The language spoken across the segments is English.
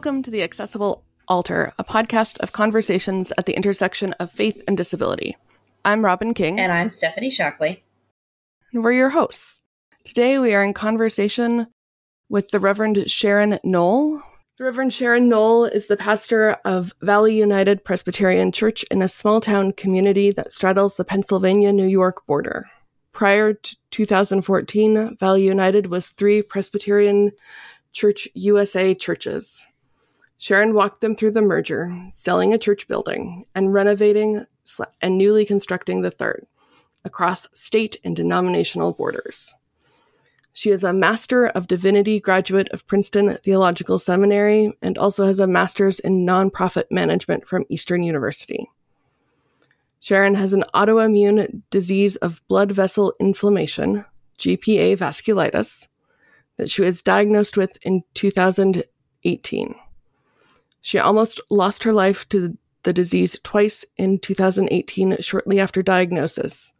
Welcome to the Accessible Altar, a podcast of conversations at the intersection of faith and disability. I'm Robyn King. And I'm Stephanie Shockley. And we're your hosts. Today we are in conversation with the Reverend Sharan Knoell. The Reverend Sharan Knoell is the pastor of Valley United Presbyterian Church in a small town community that straddles the Pennsylvania New York border. Prior to 2014, Valley United was three Presbyterian Church USA churches. Sharan walked them through the merger, selling a church building, and renovating and newly constructing the third across state and denominational borders. She is a Master of Divinity graduate of Princeton Theological Seminary and also has a Master's in Nonprofit Management from Eastern University. Sharan has an autoimmune disease of blood vessel inflammation, GPA vasculitis, that she was diagnosed with in 2018. She almost lost her life to the disease twice in 2018, shortly after diagnosis,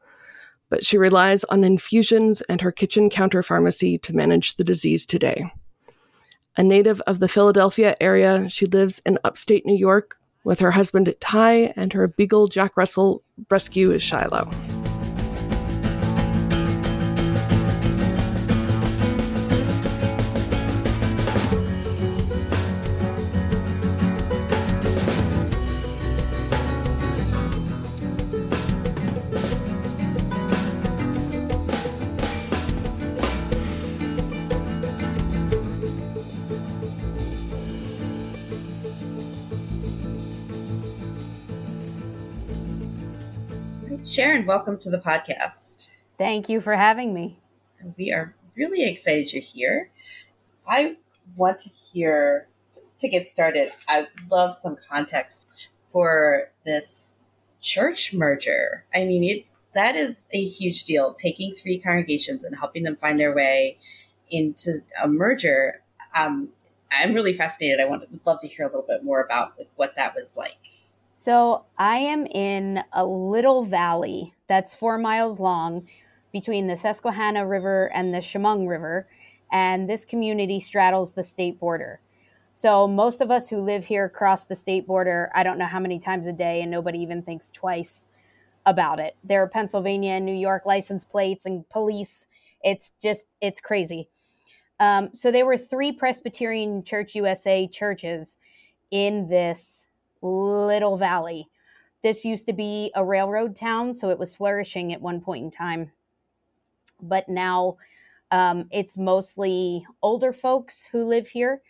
but she relies on infusions and her kitchen counter pharmacy to manage the disease today. A native of the Philadelphia area, she lives in upstate New York with her husband Ty and her beagle Jack Russell rescue Shiloh. Sharan, welcome to the podcast. Thank you for having me. We are really excited you're here. I want to hear, just to get started, I love some context for this church merger. I mean, it that is a huge deal. Taking three congregations and helping them find their way into a merger. Um, I'm really fascinated. I want would love to hear a little bit more about what that was like. So I am in a little valley that's four miles long between the Susquehanna River and the Chemung River, and this community straddles the state border. So most of us who live here cross the state border, I don't know how many times a day, and nobody even thinks twice about it. There are Pennsylvania and New York license plates and police. It's just, it's crazy. Um, so there were three Presbyterian Church USA churches in this little valley. This used to be a railroad town, so it was flourishing at one point in time. But now um, it's mostly older folks who live here.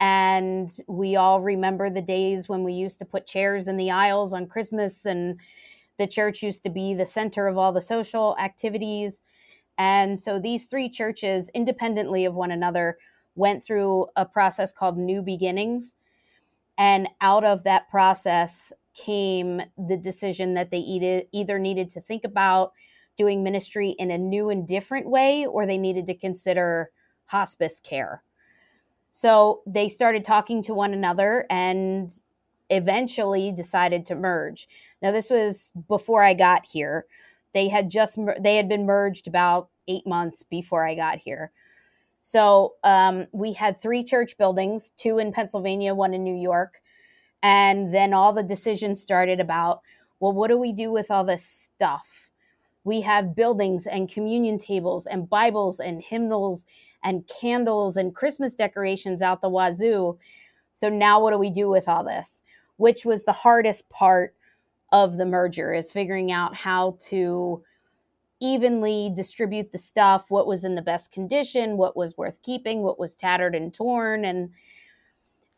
And we all remember the days when we used to put chairs in the aisles on Christmas, and the church used to be the center of all the social activities. And so these three churches, independently of one another, went through a process called New Beginnings, and out of that process came the decision that they either needed to think about doing ministry in a new and different way or they needed to consider hospice care. So they started talking to one another and eventually decided to merge. Now this was before I got here. They had just they had been merged about 8 months before I got here. So um, we had three church buildings, two in Pennsylvania, one in New York. And then all the decisions started about, well, what do we do with all this stuff? We have buildings and communion tables and Bibles and hymnals and candles and Christmas decorations out the wazoo. So now what do we do with all this? Which was the hardest part of the merger is figuring out how to evenly distribute the stuff, what was in the best condition, what was worth keeping, what was tattered and torn and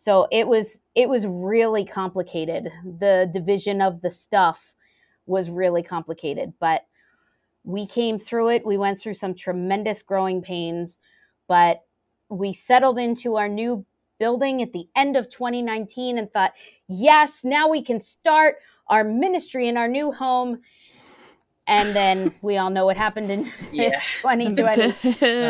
so it was it was really complicated. The division of the stuff was really complicated, but we came through it. We went through some tremendous growing pains, but we settled into our new building at the end of 2019 and thought, yes, now we can start our ministry in our new home and then we all know what happened in yeah. 2020.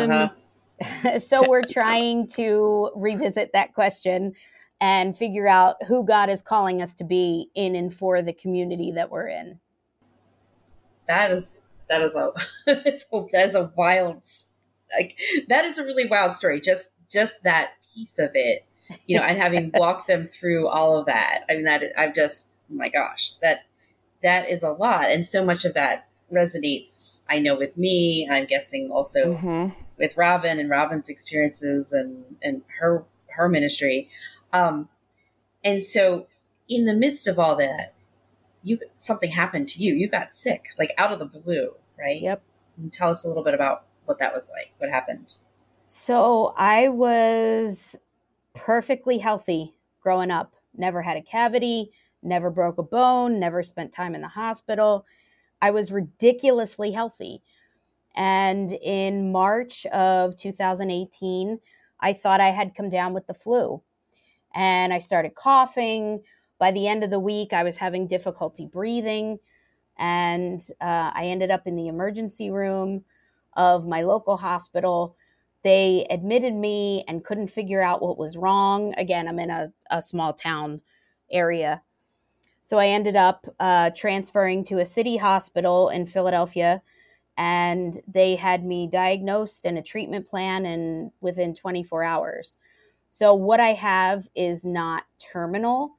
uh-huh. so we're trying to revisit that question and figure out who God is calling us to be in and for the community that we're in. That is that is a it's a, that is a wild like that is a really wild story. Just just that piece of it. you know, and having walked them through all of that, I mean, that I've just, oh my gosh, that that is a lot, and so much of that resonates. I know with me, I'm guessing also mm-hmm. with Robyn and Robyn's experiences and and her her ministry, um, and so in the midst of all that, you something happened to you. You got sick, like out of the blue, right? Yep. tell us a little bit about what that was like. What happened? So I was perfectly healthy growing up. Never had a cavity, never broke a bone, never spent time in the hospital. I was ridiculously healthy. And in March of 2018, I thought I had come down with the flu. And I started coughing. By the end of the week, I was having difficulty breathing. And uh, I ended up in the emergency room of my local hospital they admitted me and couldn't figure out what was wrong. Again, I'm in a, a small town area. So I ended up uh, transferring to a city hospital in Philadelphia, and they had me diagnosed and a treatment plan and within 24 hours. So what I have is not terminal.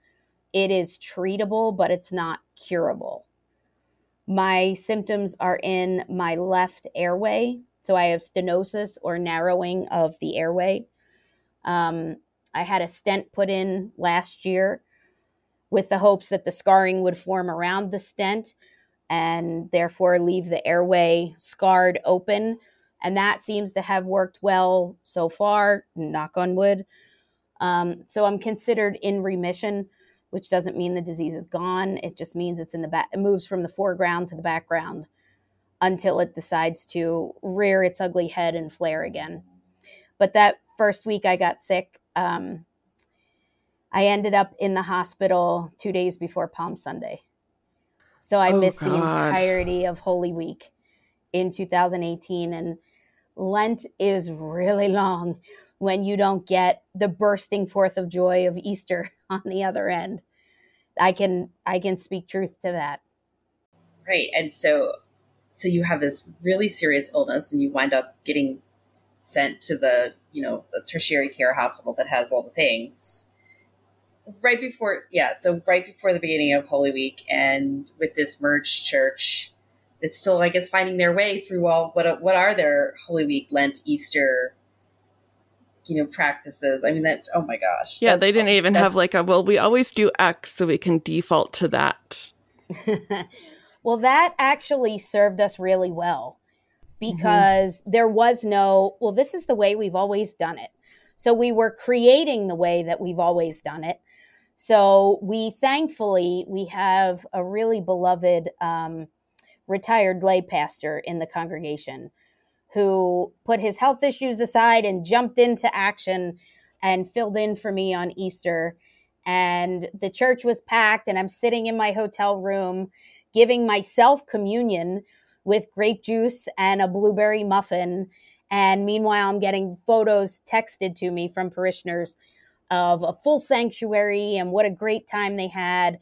It is treatable, but it's not curable. My symptoms are in my left airway, so I have stenosis or narrowing of the airway. Um, I had a stent put in last year with the hopes that the scarring would form around the stent and therefore leave the airway scarred open. And that seems to have worked well so far, knock on wood. Um, so I'm considered in remission, which doesn't mean the disease is gone. It just means it's in the back, it moves from the foreground to the background until it decides to rear its ugly head and flare again. But that first week I got sick, um, I ended up in the hospital two days before Palm Sunday. So I oh, missed God. the entirety of Holy Week in 2018. And Lent is really long when you don't get the bursting forth of joy of Easter on the other end. I can I can speak truth to that. Right. And so so you have this really serious illness and you wind up getting sent to the you know the tertiary care hospital that has all the things right before yeah so right before the beginning of holy week and with this merged church it's still i guess finding their way through all what what are their holy week lent easter you know practices i mean that oh my gosh yeah they didn't even have like a well we always do x so we can default to that Well, that actually served us really well because mm-hmm. there was no, well, this is the way we've always done it. So we were creating the way that we've always done it. So we thankfully we have a really beloved um, retired lay pastor in the congregation who put his health issues aside and jumped into action and filled in for me on Easter. And the church was packed, and I'm sitting in my hotel room giving myself communion with grape juice and a blueberry muffin. And meanwhile, I'm getting photos texted to me from parishioners of a full sanctuary and what a great time they had.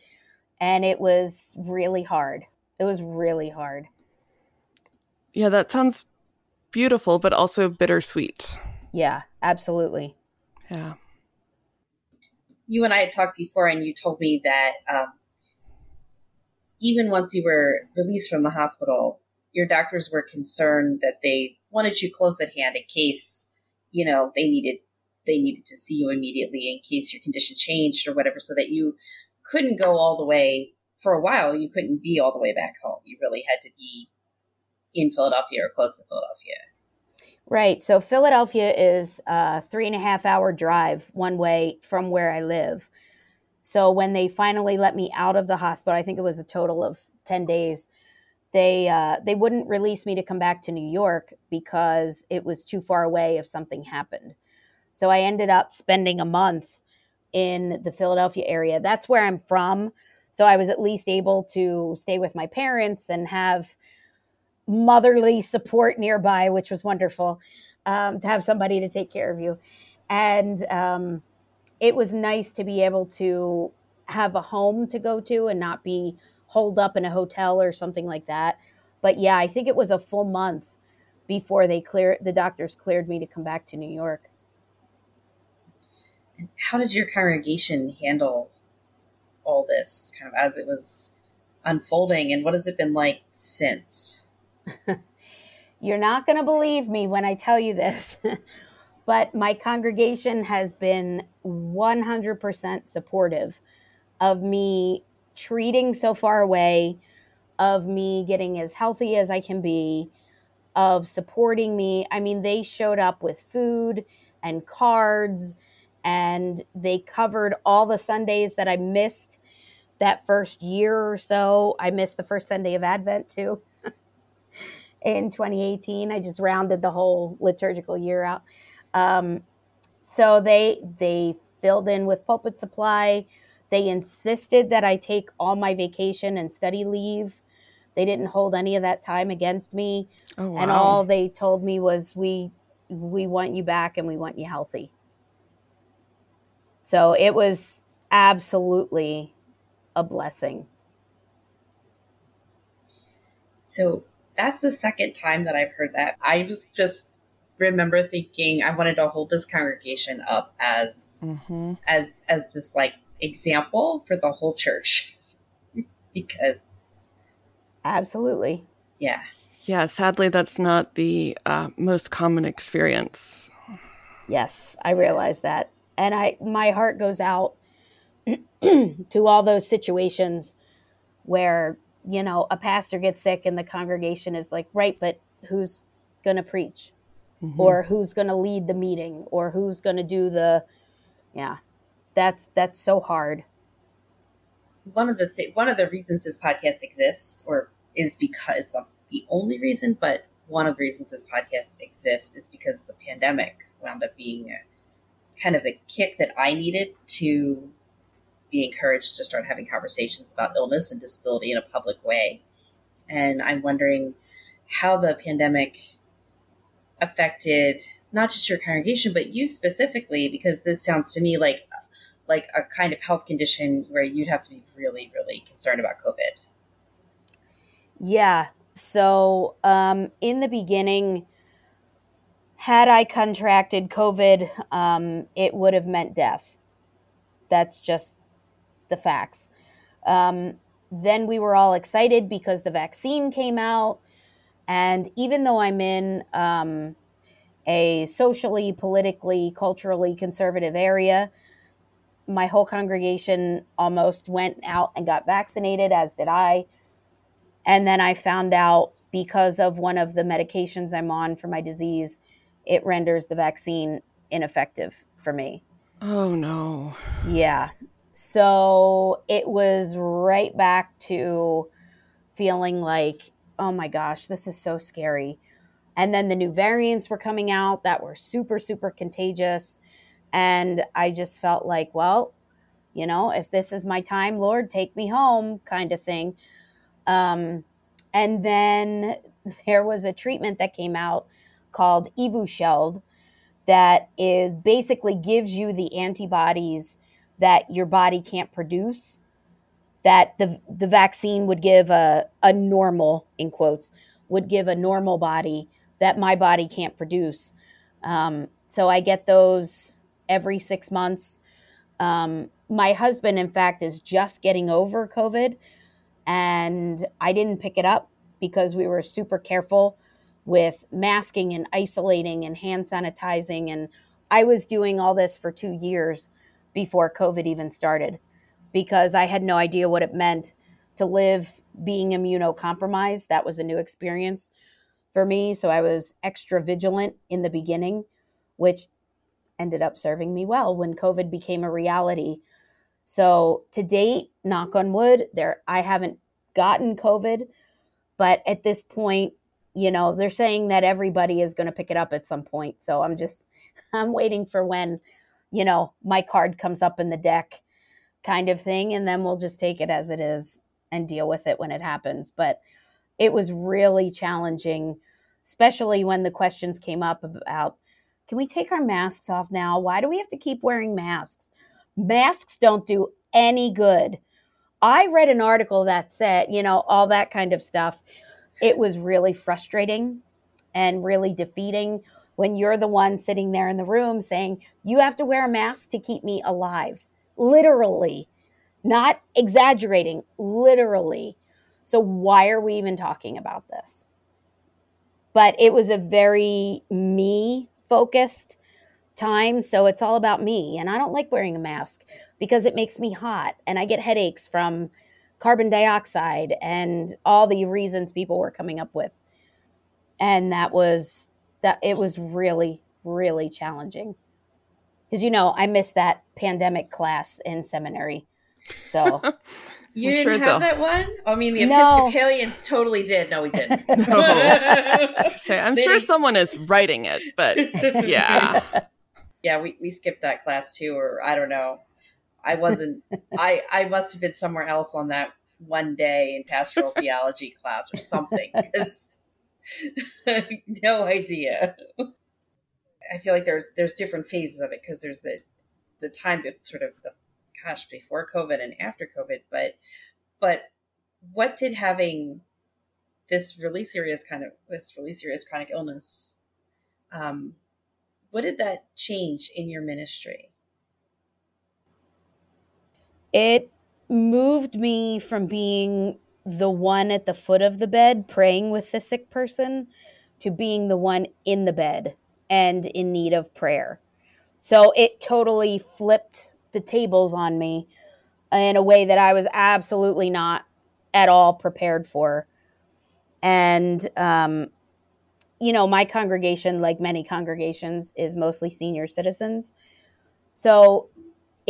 And it was really hard. It was really hard. Yeah, that sounds beautiful, but also bittersweet. Yeah, absolutely. Yeah. You and I had talked before, and you told me that um, even once you were released from the hospital, your doctors were concerned that they wanted you close at hand in case, you know, they needed they needed to see you immediately in case your condition changed or whatever, so that you couldn't go all the way for a while. You couldn't be all the way back home. You really had to be in Philadelphia or close to Philadelphia. Right. So Philadelphia is a three and a half hour drive one way from where I live. So when they finally let me out of the hospital, I think it was a total of 10 days. They uh, they wouldn't release me to come back to New York because it was too far away if something happened. So I ended up spending a month in the Philadelphia area. That's where I'm from. So I was at least able to stay with my parents and have motherly support nearby, which was wonderful um, to have somebody to take care of you. And um, it was nice to be able to have a home to go to and not be holed up in a hotel or something like that. But yeah, I think it was a full month before they clear the doctors cleared me to come back to New York. How did your congregation handle all this kind of as it was unfolding and what has it been like since? You're not going to believe me when I tell you this, but my congregation has been 100% supportive of me treating so far away, of me getting as healthy as I can be, of supporting me. I mean, they showed up with food and cards and they covered all the Sundays that I missed that first year or so. I missed the first Sunday of Advent too in 2018. I just rounded the whole liturgical year out. Um, so they they filled in with pulpit supply. They insisted that I take all my vacation and study leave. They didn't hold any of that time against me. Oh, wow. And all they told me was we we want you back and we want you healthy. So it was absolutely a blessing. So that's the second time that I've heard that. I was just remember thinking I wanted to hold this congregation up as mm-hmm. as as this like example for the whole church because absolutely yeah yeah sadly that's not the uh, most common experience yes i realize that and i my heart goes out to all those situations where you know a pastor gets sick and the congregation is like right but who's going to preach? Mm-hmm. or who's going to lead the meeting? Or who's going to do the yeah. That's that's so hard. One of the th- one of the reasons this podcast exists or is because it's not the only reason but one of the reasons this podcast exists is because the pandemic wound up being a, kind of the kick that I needed to be encouraged to start having conversations about illness and disability in a public way. And I'm wondering how the pandemic affected not just your congregation, but you specifically, because this sounds to me like like a kind of health condition where you'd have to be really, really concerned about COVID. Yeah. So um, in the beginning, had I contracted COVID, um, it would have meant death. That's just the facts. Um, then we were all excited because the vaccine came out. And even though I'm in um, a socially, politically, culturally conservative area, my whole congregation almost went out and got vaccinated, as did I. And then I found out because of one of the medications I'm on for my disease, it renders the vaccine ineffective for me. Oh, no. Yeah. So it was right back to feeling like, oh my gosh, this is so scary. And then the new variants were coming out that were super, super contagious. And I just felt like, well, you know, if this is my time, Lord, take me home, kind of thing. Um, and then there was a treatment that came out called Evusheld that is basically gives you the antibodies that your body can't produce that the the vaccine would give a, a normal in quotes would give a normal body that my body can't produce. Um, so i get those every six months. Um, my husband in fact is just getting over covid and i didn't pick it up because we were super careful with masking and isolating and hand sanitizing and i was doing all this for two years before COVID even started because I had no idea what it meant to live being immunocompromised. That was a new experience for me. So I was extra vigilant in the beginning, which ended up serving me well when COVID became a reality. So to date, knock on wood, there I haven't gotten COVID, but at this point, you know, they're saying that everybody is going to pick it up at some point. So I'm just I'm waiting for when you know, my card comes up in the deck kind of thing. And then we'll just take it as it is and deal with it when it happens. But it was really challenging, especially when the questions came up about can we take our masks off now? Why do we have to keep wearing masks? Masks don't do any good. I read an article that said, you know, all that kind of stuff. It was really frustrating and really defeating when you're the one sitting there in the room saying, You have to wear a mask to keep me alive. Literally, not exaggerating, literally. So, why are we even talking about this? But it was a very me focused time. So, it's all about me. And I don't like wearing a mask because it makes me hot and I get headaches from carbon dioxide and all the reasons people were coming up with. And that was that it was really, really challenging. Because you know, I missed that pandemic class in seminary. So You didn't sure have that one? I mean, the Episcopalians no. totally did. No, we didn't. no. Say, I'm sure someone is writing it, but yeah. Yeah, we, we skipped that class too, or I don't know. I wasn't. I I must have been somewhere else on that one day in pastoral theology class or something. Because no idea. I feel like there's there's different phases of it because there's the the time sort of the gosh before COVID and after COVID, but but what did having this really serious kind of this really serious chronic illness um, what did that change in your ministry it moved me from being the one at the foot of the bed praying with the sick person to being the one in the bed and in need of prayer. So it totally flipped the tables on me in a way that I was absolutely not at all prepared for. And, um, you know, my congregation, like many congregations, is mostly senior citizens. So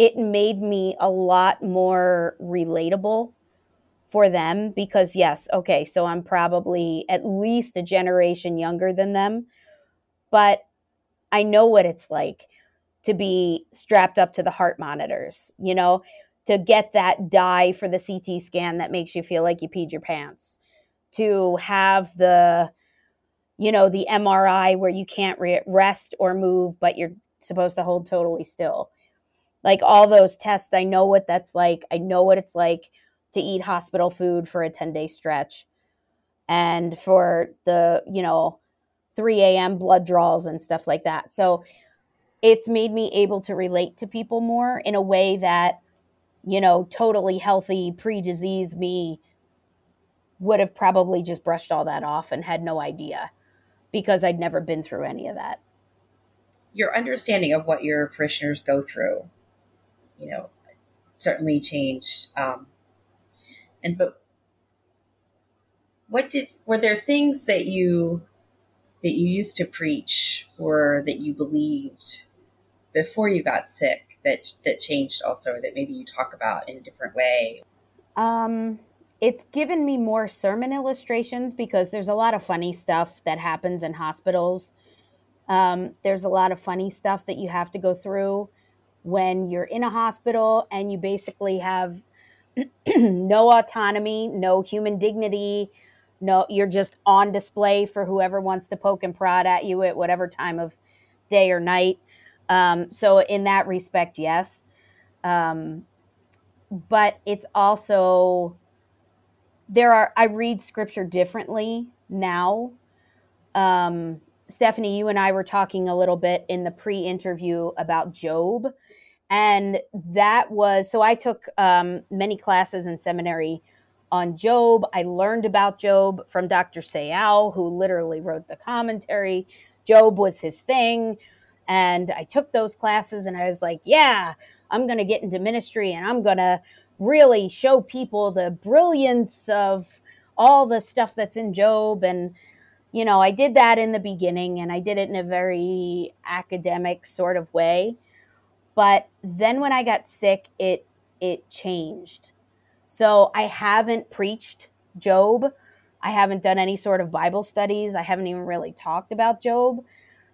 it made me a lot more relatable for them because, yes, okay, so I'm probably at least a generation younger than them, but I know what it's like to be strapped up to the heart monitors, you know, to get that dye for the CT scan that makes you feel like you peed your pants, to have the, you know, the MRI where you can't re- rest or move, but you're supposed to hold totally still. Like all those tests, I know what that's like. I know what it's like to eat hospital food for a 10 day stretch and for the, you know, 3 a.m. blood draws and stuff like that. So it's made me able to relate to people more in a way that, you know, totally healthy, pre disease me would have probably just brushed all that off and had no idea because I'd never been through any of that. Your understanding of what your parishioners go through, you know, certainly changed. Um, and but what did were there things that you that you used to preach or that you believed before you got sick that that changed also that maybe you talk about in a different way? Um, it's given me more sermon illustrations because there's a lot of funny stuff that happens in hospitals. Um, there's a lot of funny stuff that you have to go through when you're in a hospital and you basically have no autonomy, no human dignity, no you're just on display for whoever wants to poke and prod at you at whatever time of day or night. Um, so in that respect, yes. Um, but it's also there are I read scripture differently now. Um, Stephanie, you and I were talking a little bit in the pre-interview about Job and that was so i took um, many classes in seminary on Job. I learned about Job from dr sayal who literally wrote the commentary. Job was his thing. And i took those classes and i was like yeah i'm going to get into ministry and i'm going to really show people the brilliance of all the stuff that's in Job. And you know i did that in the beginning and i did it in a very academic sort of way but then when I got sick, it it changed. So I haven't preached Job. I haven't done any sort of Bible studies. I haven't even really talked about Job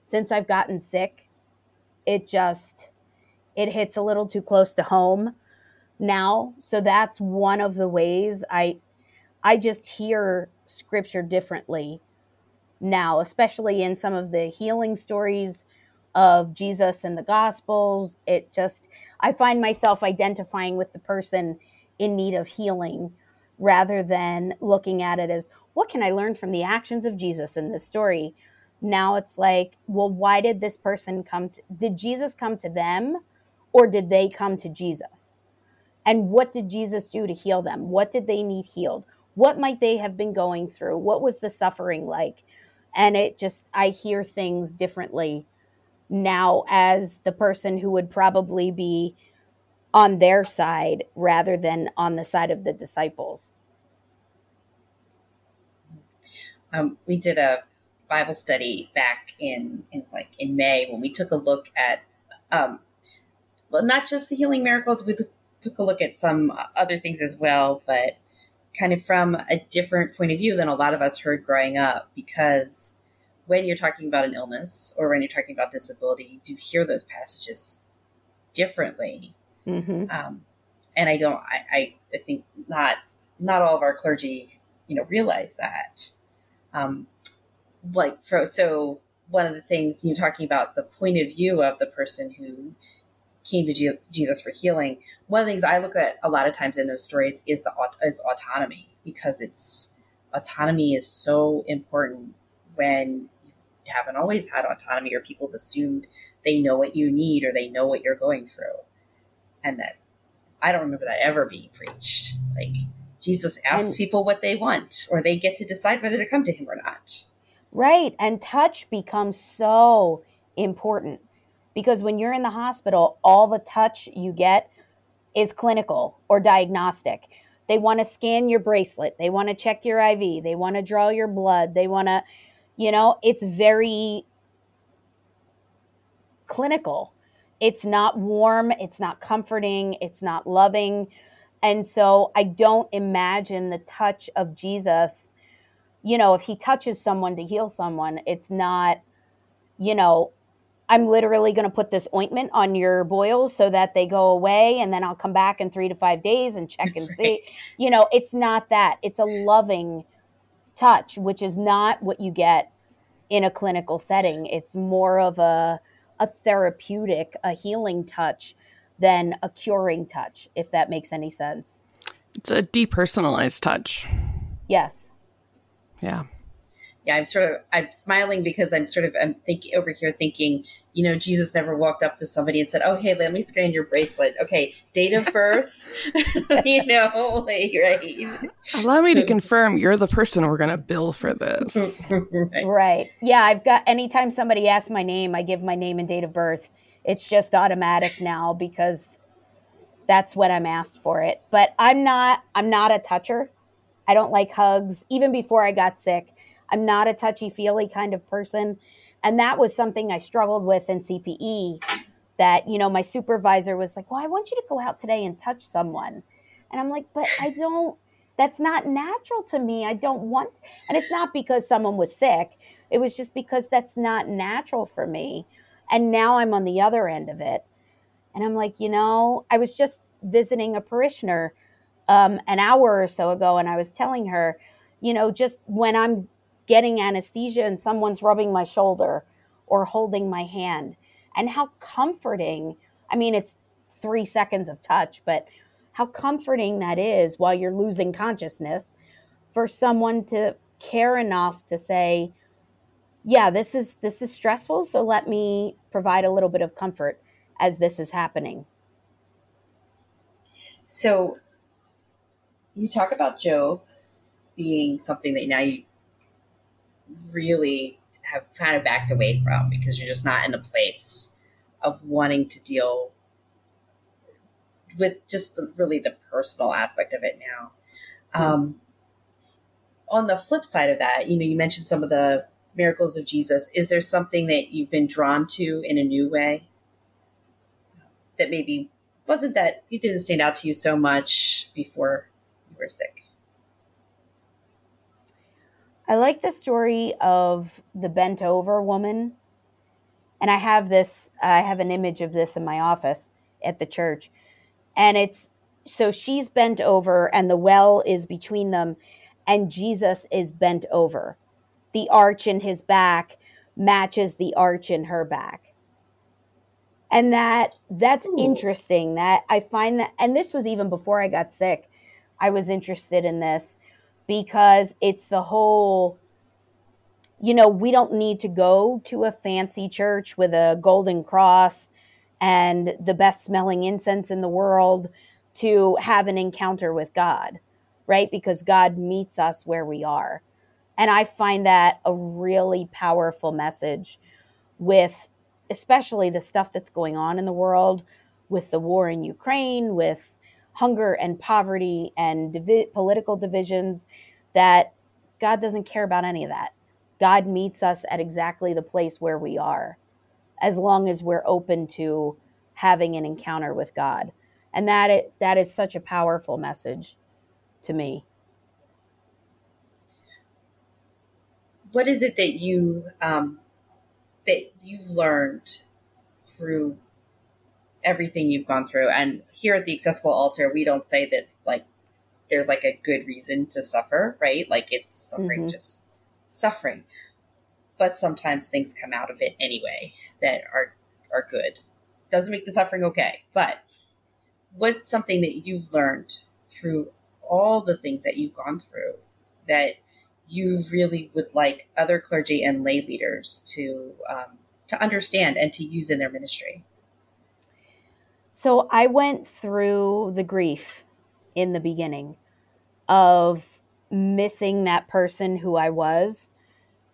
since I've gotten sick. It just it hits a little too close to home now. So that's one of the ways I I just hear scripture differently now, especially in some of the healing stories of Jesus and the Gospels. It just, I find myself identifying with the person in need of healing rather than looking at it as what can I learn from the actions of Jesus in this story? now it's like, well, why did this person come to, did Jesus come to them or did they come to Jesus? And what did Jesus do to heal them? What did they need healed? What might they have been going through? What was the suffering like? And it just, I hear things differently now as the person who would probably be on their side rather than on the side of the disciples. Um, we did a Bible study back in, in like in May when we took a look at um, well not just the healing miracles we took a look at some other things as well but kind of from a different point of view than a lot of us heard growing up because when you're talking about an illness or when you're talking about disability you do hear those passages differently mm-hmm. um, and I don't I, I think not not all of our clergy you know realize that um, like for so one of the things you're talking about the point of view of the person who came to G- Jesus for healing. One of the things I look at a lot of times in those stories is the is autonomy because it's autonomy is so important when haven't always had autonomy or people have assumed they know what you need or they know what you're going through, and that I don't remember that ever being preached. Like Jesus asks and, people what they want, or they get to decide whether to come to him or not. Right. And touch becomes so important because when you're in the hospital, all the touch you get is clinical or diagnostic. They want to scan your bracelet, they want to check your IV, they want to draw your blood, they want to, you know, it's very clinical. It's not warm, it's not comforting, it's not loving. And so I don't imagine the touch of Jesus you know, if he touches someone to heal someone, it's not, you know, I'm literally going to put this ointment on your boils so that they go away and then I'll come back in 3 to 5 days and check and see. You know, it's not that. It's a loving touch, which is not what you get in a clinical setting. It's more of a a therapeutic, a healing touch than a curing touch, if that makes any sense. It's a depersonalized touch. Yes. Yeah. Yeah, I'm sort of I'm smiling because I'm sort of I'm thinking over here thinking, you know, Jesus never walked up to somebody and said, "Oh, hey, let me scan your bracelet." Okay, date of birth, you know, like right. Allow me to confirm you're the person we're going to bill for this. right. right. Yeah, I've got anytime somebody asks my name, I give my name and date of birth. It's just automatic now because that's what I'm asked for it. But I'm not I'm not a toucher. I don't like hugs. Even before I got sick, I'm not a touchy feely kind of person. And that was something I struggled with in CPE that, you know, my supervisor was like, well, I want you to go out today and touch someone. And I'm like, but I don't, that's not natural to me. I don't want, and it's not because someone was sick. It was just because that's not natural for me. And now I'm on the other end of it. And I'm like, you know, I was just visiting a parishioner um, an hour or so ago, and I was telling her, you know, just when I'm getting anesthesia and someone's rubbing my shoulder or holding my hand, and how comforting. I mean, it's three seconds of touch, but how comforting that is while you're losing consciousness for someone to care enough to say, yeah, this is this is stressful, so let me provide a little bit of comfort as this is happening. So you talk about Job being something that now you really have kind of backed away from because you're just not in a place of wanting to deal with just the, really the personal aspect of it now. Um, on the flip side of that, you know, you mentioned some of the miracles of Jesus. Is there something that you've been drawn to in a new way that maybe wasn't that it didn't stand out to you so much before you were sick. I like the story of the bent over woman. And I have this, I have an image of this in my office at the church. And it's so she's bent over, and the well is between them, and Jesus is bent over. The arch in his back matches the arch in her back. And that that's Ooh. interesting that I find that and this was even before I got sick I was interested in this because it's the whole you know, we don't need to go to a fancy church with a golden cross and the best smelling incense in the world to have an encounter with God, right? Because God meets us where we are. And I find that a really powerful message with especially the stuff that's going on in the world with the war in Ukraine, with hunger and poverty and divi- political divisions, that God doesn't care about any of that. God meets us at exactly the place where we are, as long as we're open to having an encounter with God. And that it, that is such a powerful message to me. What is it that you um, that you've learned through everything you've gone through? And here at the Accessible Altar, we don't say that like there's like a good reason to suffer, right? Like it's suffering, mm-hmm. just suffering. But sometimes things come out of it anyway that are are good. Doesn't make the suffering okay, but what's something that you've learned through all the things that you've gone through that you really would like other clergy and lay leaders to um, to understand and to use in their ministry? So I went through the grief in the beginning of missing that person who I was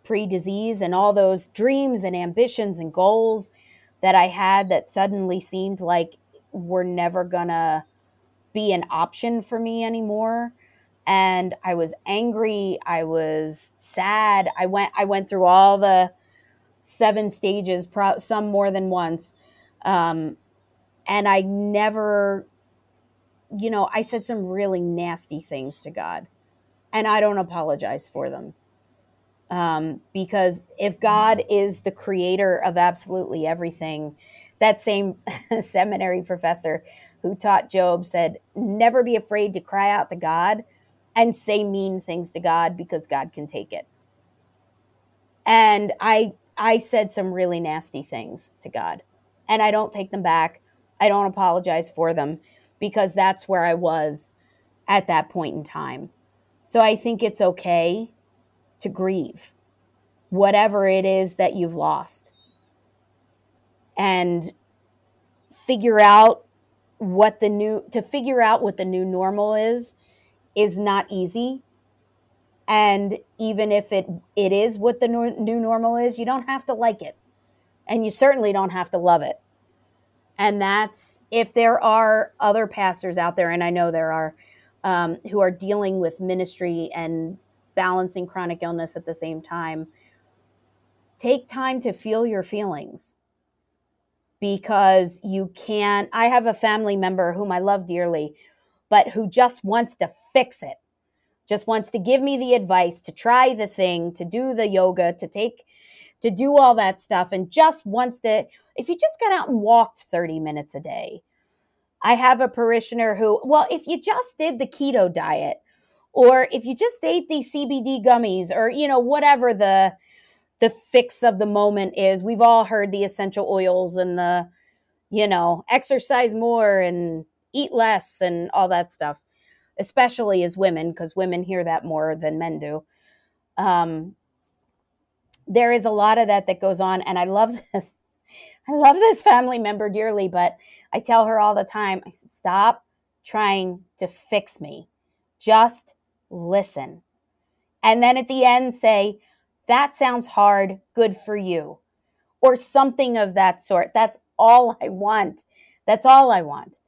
pre disease and all those dreams and ambitions and goals that I had that suddenly seemed like were never gonna be an option for me anymore and I was angry, I was sad. I went I went through all the seven stages, some more than once. Um, and I never you know, I said some really nasty things to God, and I don't apologize for them. Um, because if God is the creator of absolutely everything, that same seminary professor who taught Job said, Never be afraid to cry out to God and say mean things to God because God can take it. And I I said some really nasty things to God, and I don't take them back. I don't apologize for them because that's where I was at that point in time. So I think it's okay to grieve whatever it is that you've lost and figure out what the new to figure out what the new normal is is not easy. And even if it it is what the new normal is you don't have to like it. And you certainly don't have to love it and that's if there are other pastors out there, and I know there are, um, who are dealing with ministry and balancing chronic illness at the same time, take time to feel your feelings because you can't. I have a family member whom I love dearly, but who just wants to fix it, just wants to give me the advice to try the thing, to do the yoga, to take, to do all that stuff, and just wants to if you just got out and walked 30 minutes a day. I have a parishioner who, well, if you just did the keto diet, or if you just ate the CBD gummies, or you know whatever the the fix of the moment is, we've all heard the essential oils and the, you know, exercise more and eat less and all that stuff, especially as women, because women hear that more than men do. Um, there is a lot of that that goes on, and I love this I love this family member dearly, but I tell her all the time, I said, stop trying to fix me. Just listen. And then at the end, say, that sounds hard. Good for you. Or something of that sort. That's all I want. That's all I want.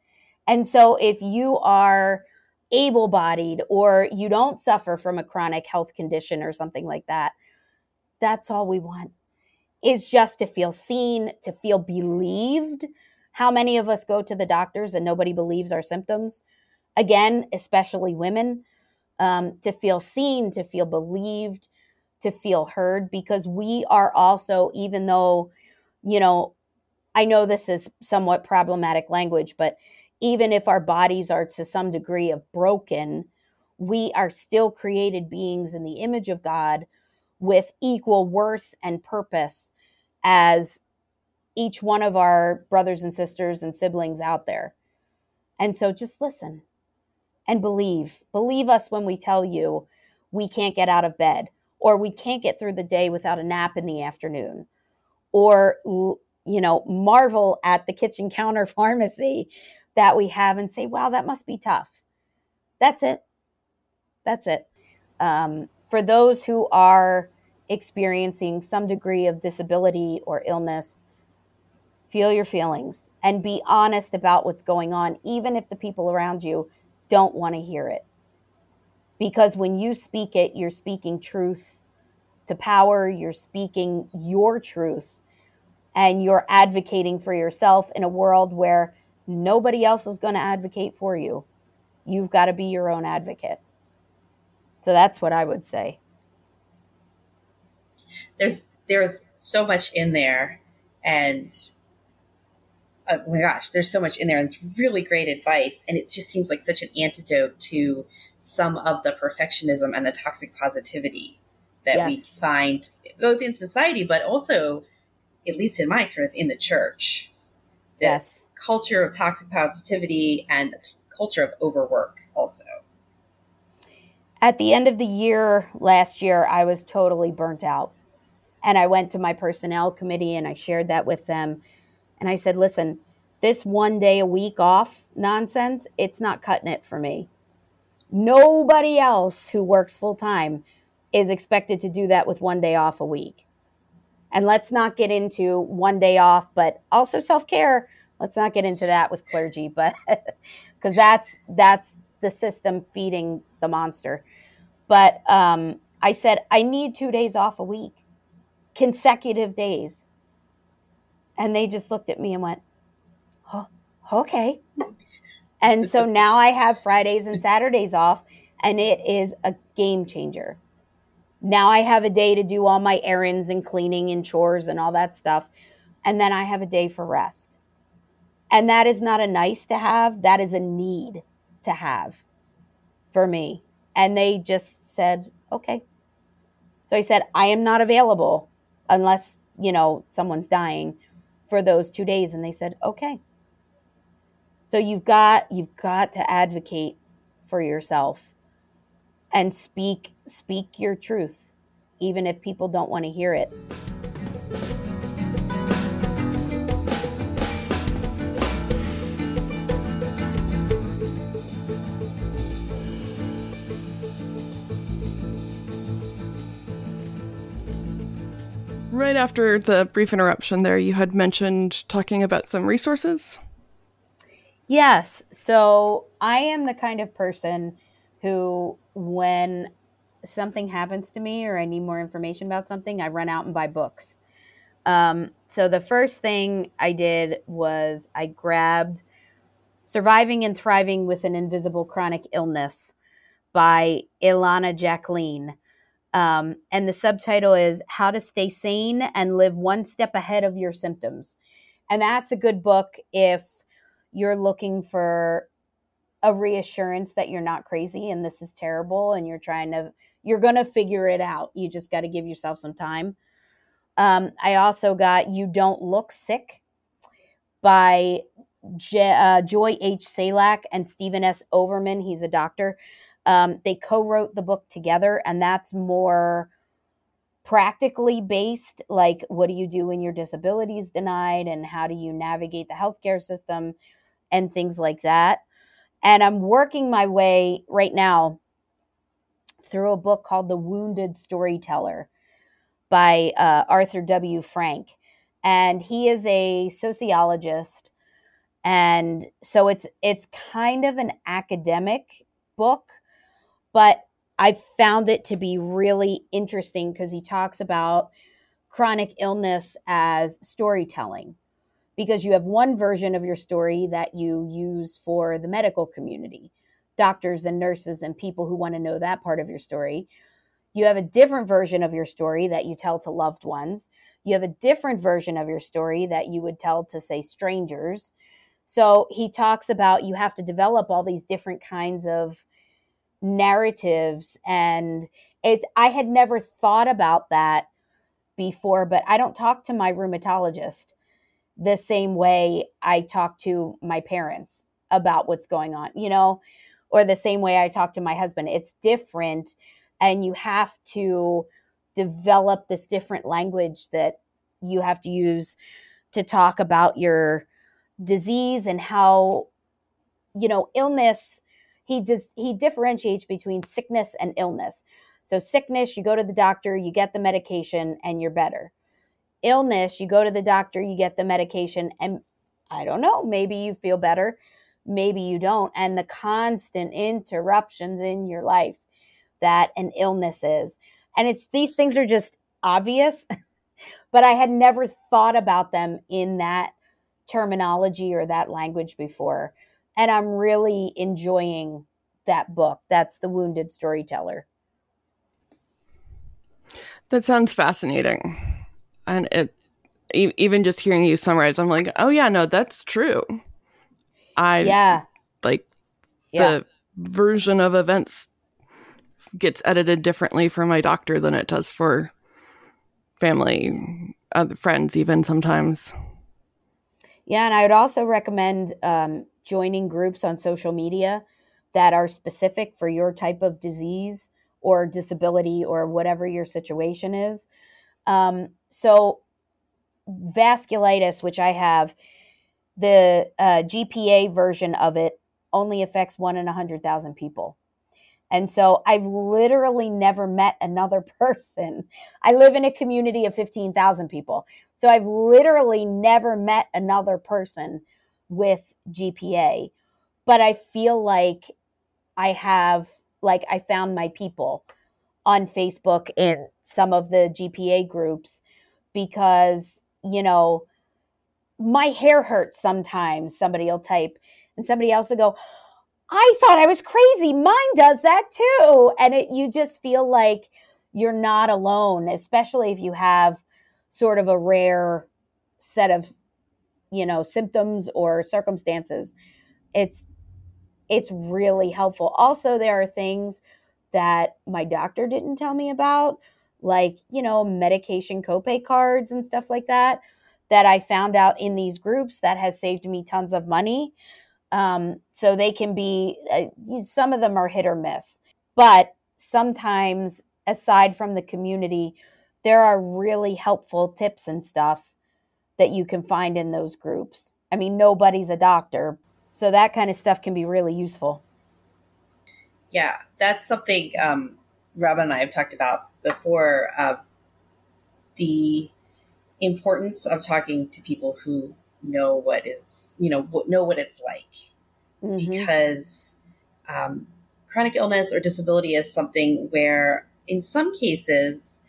And so if you are able bodied or you don't suffer from a chronic health condition or something like that, that's all we want is just to feel seen, to feel believed. How many of us go to the doctors and nobody believes our symptoms? Again, especially women, um, to feel seen, to feel believed, to feel heard, because we are also, even though, you know, I know this is somewhat problematic language, but even if our bodies are to some degree of broken, we are still created beings in the image of God with equal worth and purpose as each one of our brothers and sisters and siblings out there. And so just listen and believe. Believe us when we tell you we can't get out of bed or we can't get through the day without a nap in the afternoon or you know marvel at the kitchen counter pharmacy that we have and say wow that must be tough that's it that's it um, for those who are experiencing some degree of disability or illness feel your feelings and be honest about what's going on even if the people around you don't want to hear it because when you speak it you're speaking truth to power you're speaking your truth and you're advocating for yourself in a world where nobody else is going to advocate for you. You've got to be your own advocate. So that's what I would say. There's there's so much in there and oh my gosh, there's so much in there and it's really great advice and it just seems like such an antidote to some of the perfectionism and the toxic positivity that yes. we find both in society but also at least in my experience, in the church. Yes. Culture of toxic positivity and culture of overwork also. At the end of the year last year, I was totally burnt out. And I went to my personnel committee and I shared that with them. And I said, listen, this one day a week off nonsense, it's not cutting it for me. Nobody else who works full time is expected to do that with one day off a week. And let's not get into one day off, but also self care. Let's not get into that with clergy, but because that's that's the system feeding the monster. But um, I said I need two days off a week, consecutive days, and they just looked at me and went, "Oh, okay." And so now I have Fridays and Saturdays off, and it is a game changer. Now I have a day to do all my errands and cleaning and chores and all that stuff. And then I have a day for rest. And that is not a nice to have, that is a need to have for me. And they just said, okay. So I said, I am not available unless, you know, someone's dying for those two days. And they said, okay. So you've got you've got to advocate for yourself and speak speak your truth even if people don't want to hear it. Right after the brief interruption there, you had mentioned talking about some resources. Yes. So I am the kind of person who when something happens to me or I need more information about something, I run out and buy books. Um, so the first thing I did was I grabbed Surviving and Thriving with an Invisible Chronic Illness by Ilana Jacqueline. Um, and the subtitle is How to Stay Sane and Live One Step Ahead of Your Symptoms. And that's a good book if you're looking for a reassurance that you're not crazy and this is terrible and you're trying to you're going to figure it out. You just got to give yourself some time. Um, i also got you don't look sick by J- uh, joy h. Selak and steven s. Overman. He's a doctor um, they co-wrote the book together and that's more practically based like what do you do when your disability is denied and how do you navigate the healthcare system and things like that and I'm working my way right now through a book called The Wounded Storyteller by uh, Arthur W. Frank. And he is a sociologist. And so it's it's kind of an academic book, but I found it to be really interesting because he talks about chronic illness as storytelling because you have one version of your story that you use for the medical community, doctors and nurses and people who want to know that part of your story. You have a different version of your story that you tell to loved ones. You have a different version of your story that you would tell to, say, strangers. So he talks about you have to develop all these different kinds of narratives. And it, I had never thought about that before, but I don't talk to my rheumatologist the same way I talk to my parents about what's going on, you know, or the same way I talk to my husband. It's different. And you have to develop this different language that you have to use to talk about your disease and how you know illness he does he differentiates between sickness and illness. So sickness you go to the doctor you get the medication and you're better. Illness you go to the doctor you get the medication and i don't know maybe you feel better maybe you don't and the constant interruptions in your life that an illness is. And it's these things are just obvious but i had never thought about them in that terminology or that language before. And I'm really enjoying that book. That's The Wounded Storyteller. That sounds fascinating. And it even just hearing you summarize, I'm like, oh yeah, no, that's true. I yeah, like yeah. the version of events gets edited differently for my doctor than it does for family, other friends, even sometimes. Yeah, and I would also recommend um, joining groups on social media that are specific for your type of disease or disability or whatever your situation is. Um, so, vasculitis, which I have, the uh, GPA version of it only affects one in a hundred thousand people. And so I've literally never met another person. I live in a community of 15,000 people. So I've literally never met another person with GPA. But I feel like I have, like, I found my people on Facebook in some of the GPA groups because, you know, my hair hurts sometimes, somebody will type, and somebody else will go, I thought I was crazy. Mine does that too. And it, you just feel like you're not alone, especially if you have sort of a rare set of, you know, symptoms or circumstances. It's it's really helpful. Also, there are things that my doctor didn't tell me about, like, you know, medication copay cards and stuff like that, that I found out in these groups that has saved me tons of money. Um, so they can be, uh, some of them are hit or miss. But sometimes, aside from the community, there are really helpful tips and stuff that you can find in those groups. I mean, nobody's a doctor, so that kind of stuff can be really useful. Yeah, that's something um, Robyn and I have talked about before. Uh, the importance of talking to people who know what is you know know what it's like mm-hmm. because um, chronic illness or disability is something where in some cases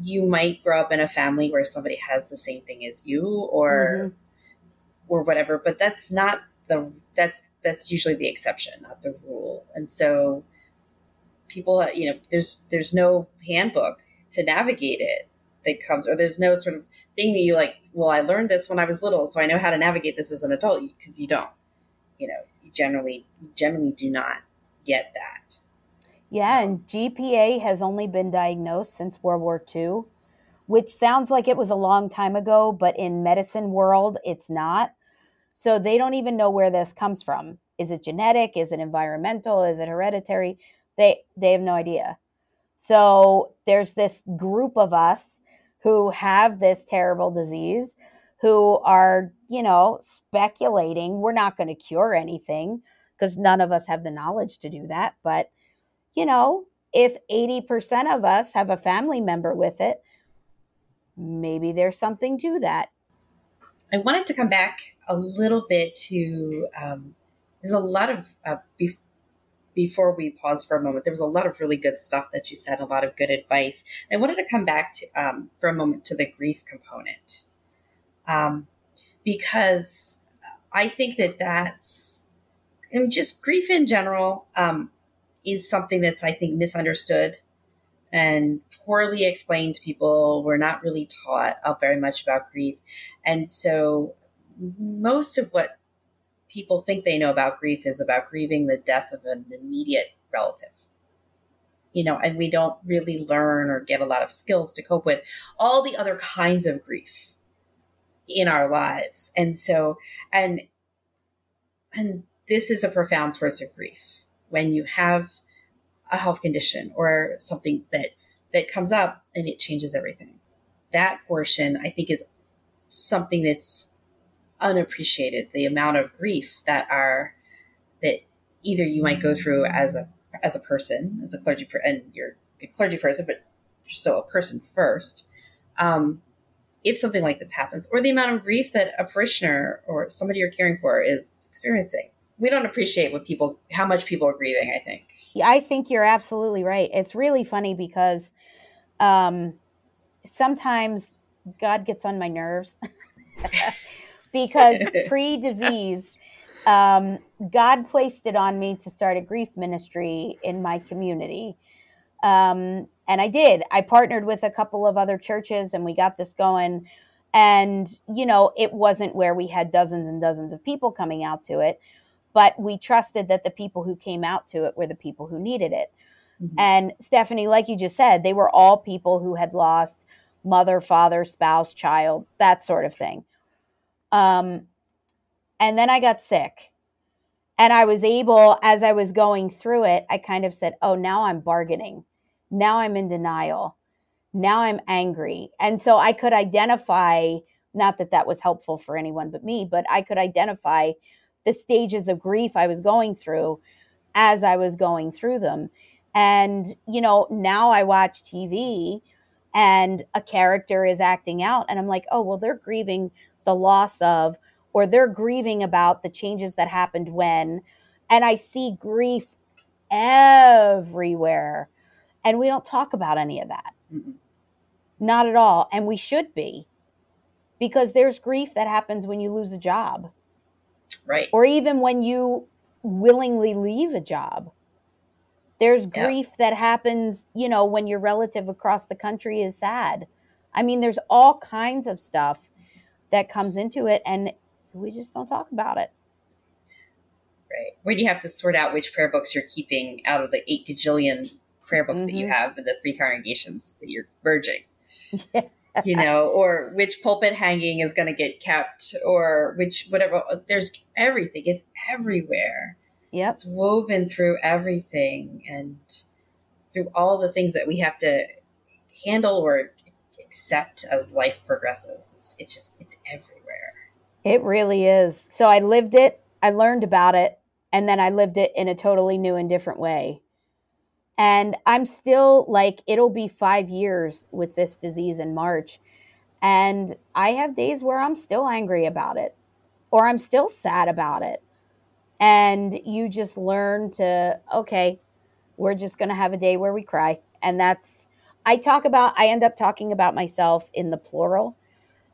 you might grow up in a family where somebody has the same thing as you or mm-hmm. or whatever but that's not the that's that's usually the exception not the rule. And so people you know there's there's no handbook to navigate it that comes or there's no sort of thing that you like well i learned this when i was little so i know how to navigate this as an adult because you don't. You know you generally you generally do not get that yeah and gpa has only been diagnosed since world war ii which sounds like it was a long time ago but in medicine world it's not so they don't even know where this comes from is it genetic is it environmental is it hereditary they they have no idea so there's this group of us who have this terrible disease who are, you know, speculating. We're not going to cure anything because none of us have the knowledge to do that. But, you know, if 80% of us have a family member with it, maybe there's something to that. I wanted to come back a little bit to um, there's a lot of uh, before we pause for a moment, there was a lot of really good stuff that you said, a lot of good advice. I wanted to come back to, um, for a moment to the grief component, um, because I think that that's and just grief in general um, is something that's I think misunderstood and poorly explained to people. We're not really taught up very much about grief, and so most of what people think they know about grief is about grieving the death of an immediate relative. You know, and we don't really learn or get a lot of skills to cope with all the other kinds of grief in our lives. And so, and, and this is a profound source of grief when you have a health condition or something that that comes up and it changes everything. That portion, I think, is something that's unappreciated. The amount of grief that are that either you might go through as a as a person, as a clergy, and you're a clergy person, but you're still a person first. Um, if something like this happens, or the amount of grief that a parishioner or somebody you're caring for is experiencing, we don't appreciate what people, how much people are grieving. I think. I think you're absolutely right. It's really funny because um, sometimes God gets on my nerves because pre disease, um, God placed it on me to start a grief ministry in my community. Um, and I did. I partnered with a couple of other churches and we got this going. And, you know, it wasn't where we had dozens and dozens of people coming out to it, but we trusted that the people who came out to it were the people who needed it. Mm-hmm. And Stephanie, like you just said, they were all people who had lost mother, father, spouse, child, that sort of thing. Um, and then I got sick. And I was able, as I was going through it, I kind of said, oh, now I'm bargaining. Now I'm in denial. Now I'm angry. And so I could identify, not that that was helpful for anyone but me, but I could identify the stages of grief I was going through as I was going through them. And, you know, now I watch TV and a character is acting out, and I'm like, oh, well, they're grieving the loss of, or they're grieving about the changes that happened when. And I see grief everywhere. And we don't talk about any of that. mm Not at all. And we should be because there's grief that happens when you lose a job. Right. Or even when you willingly leave a job. There's grief that happens, you know, when your relative across the country is sad. I mean, there's all kinds of stuff that comes into it, and we just don't talk about it. Right. When you have to sort out which prayer books you're keeping out of the eight gajillion prayer books mm-hmm. that you mm-hmm. have in the three congregations that you're merging. you know, or which pulpit hanging is going to get kept, or which whatever. There's everything. It's everywhere. Yeah, It's woven through everything and through all the things that we have to handle or accept as life progresses. It's, it's just, it's everywhere. It really is. So I lived it, I learned about it, and then I lived it in a totally new and different way. And I'm still like, it'll be five years with this disease in March. And I have days where I'm still angry about it or I'm still sad about it. And you just learn to okay we're just going to have a day where we cry. And that's i talk about i end up talking about myself in the plural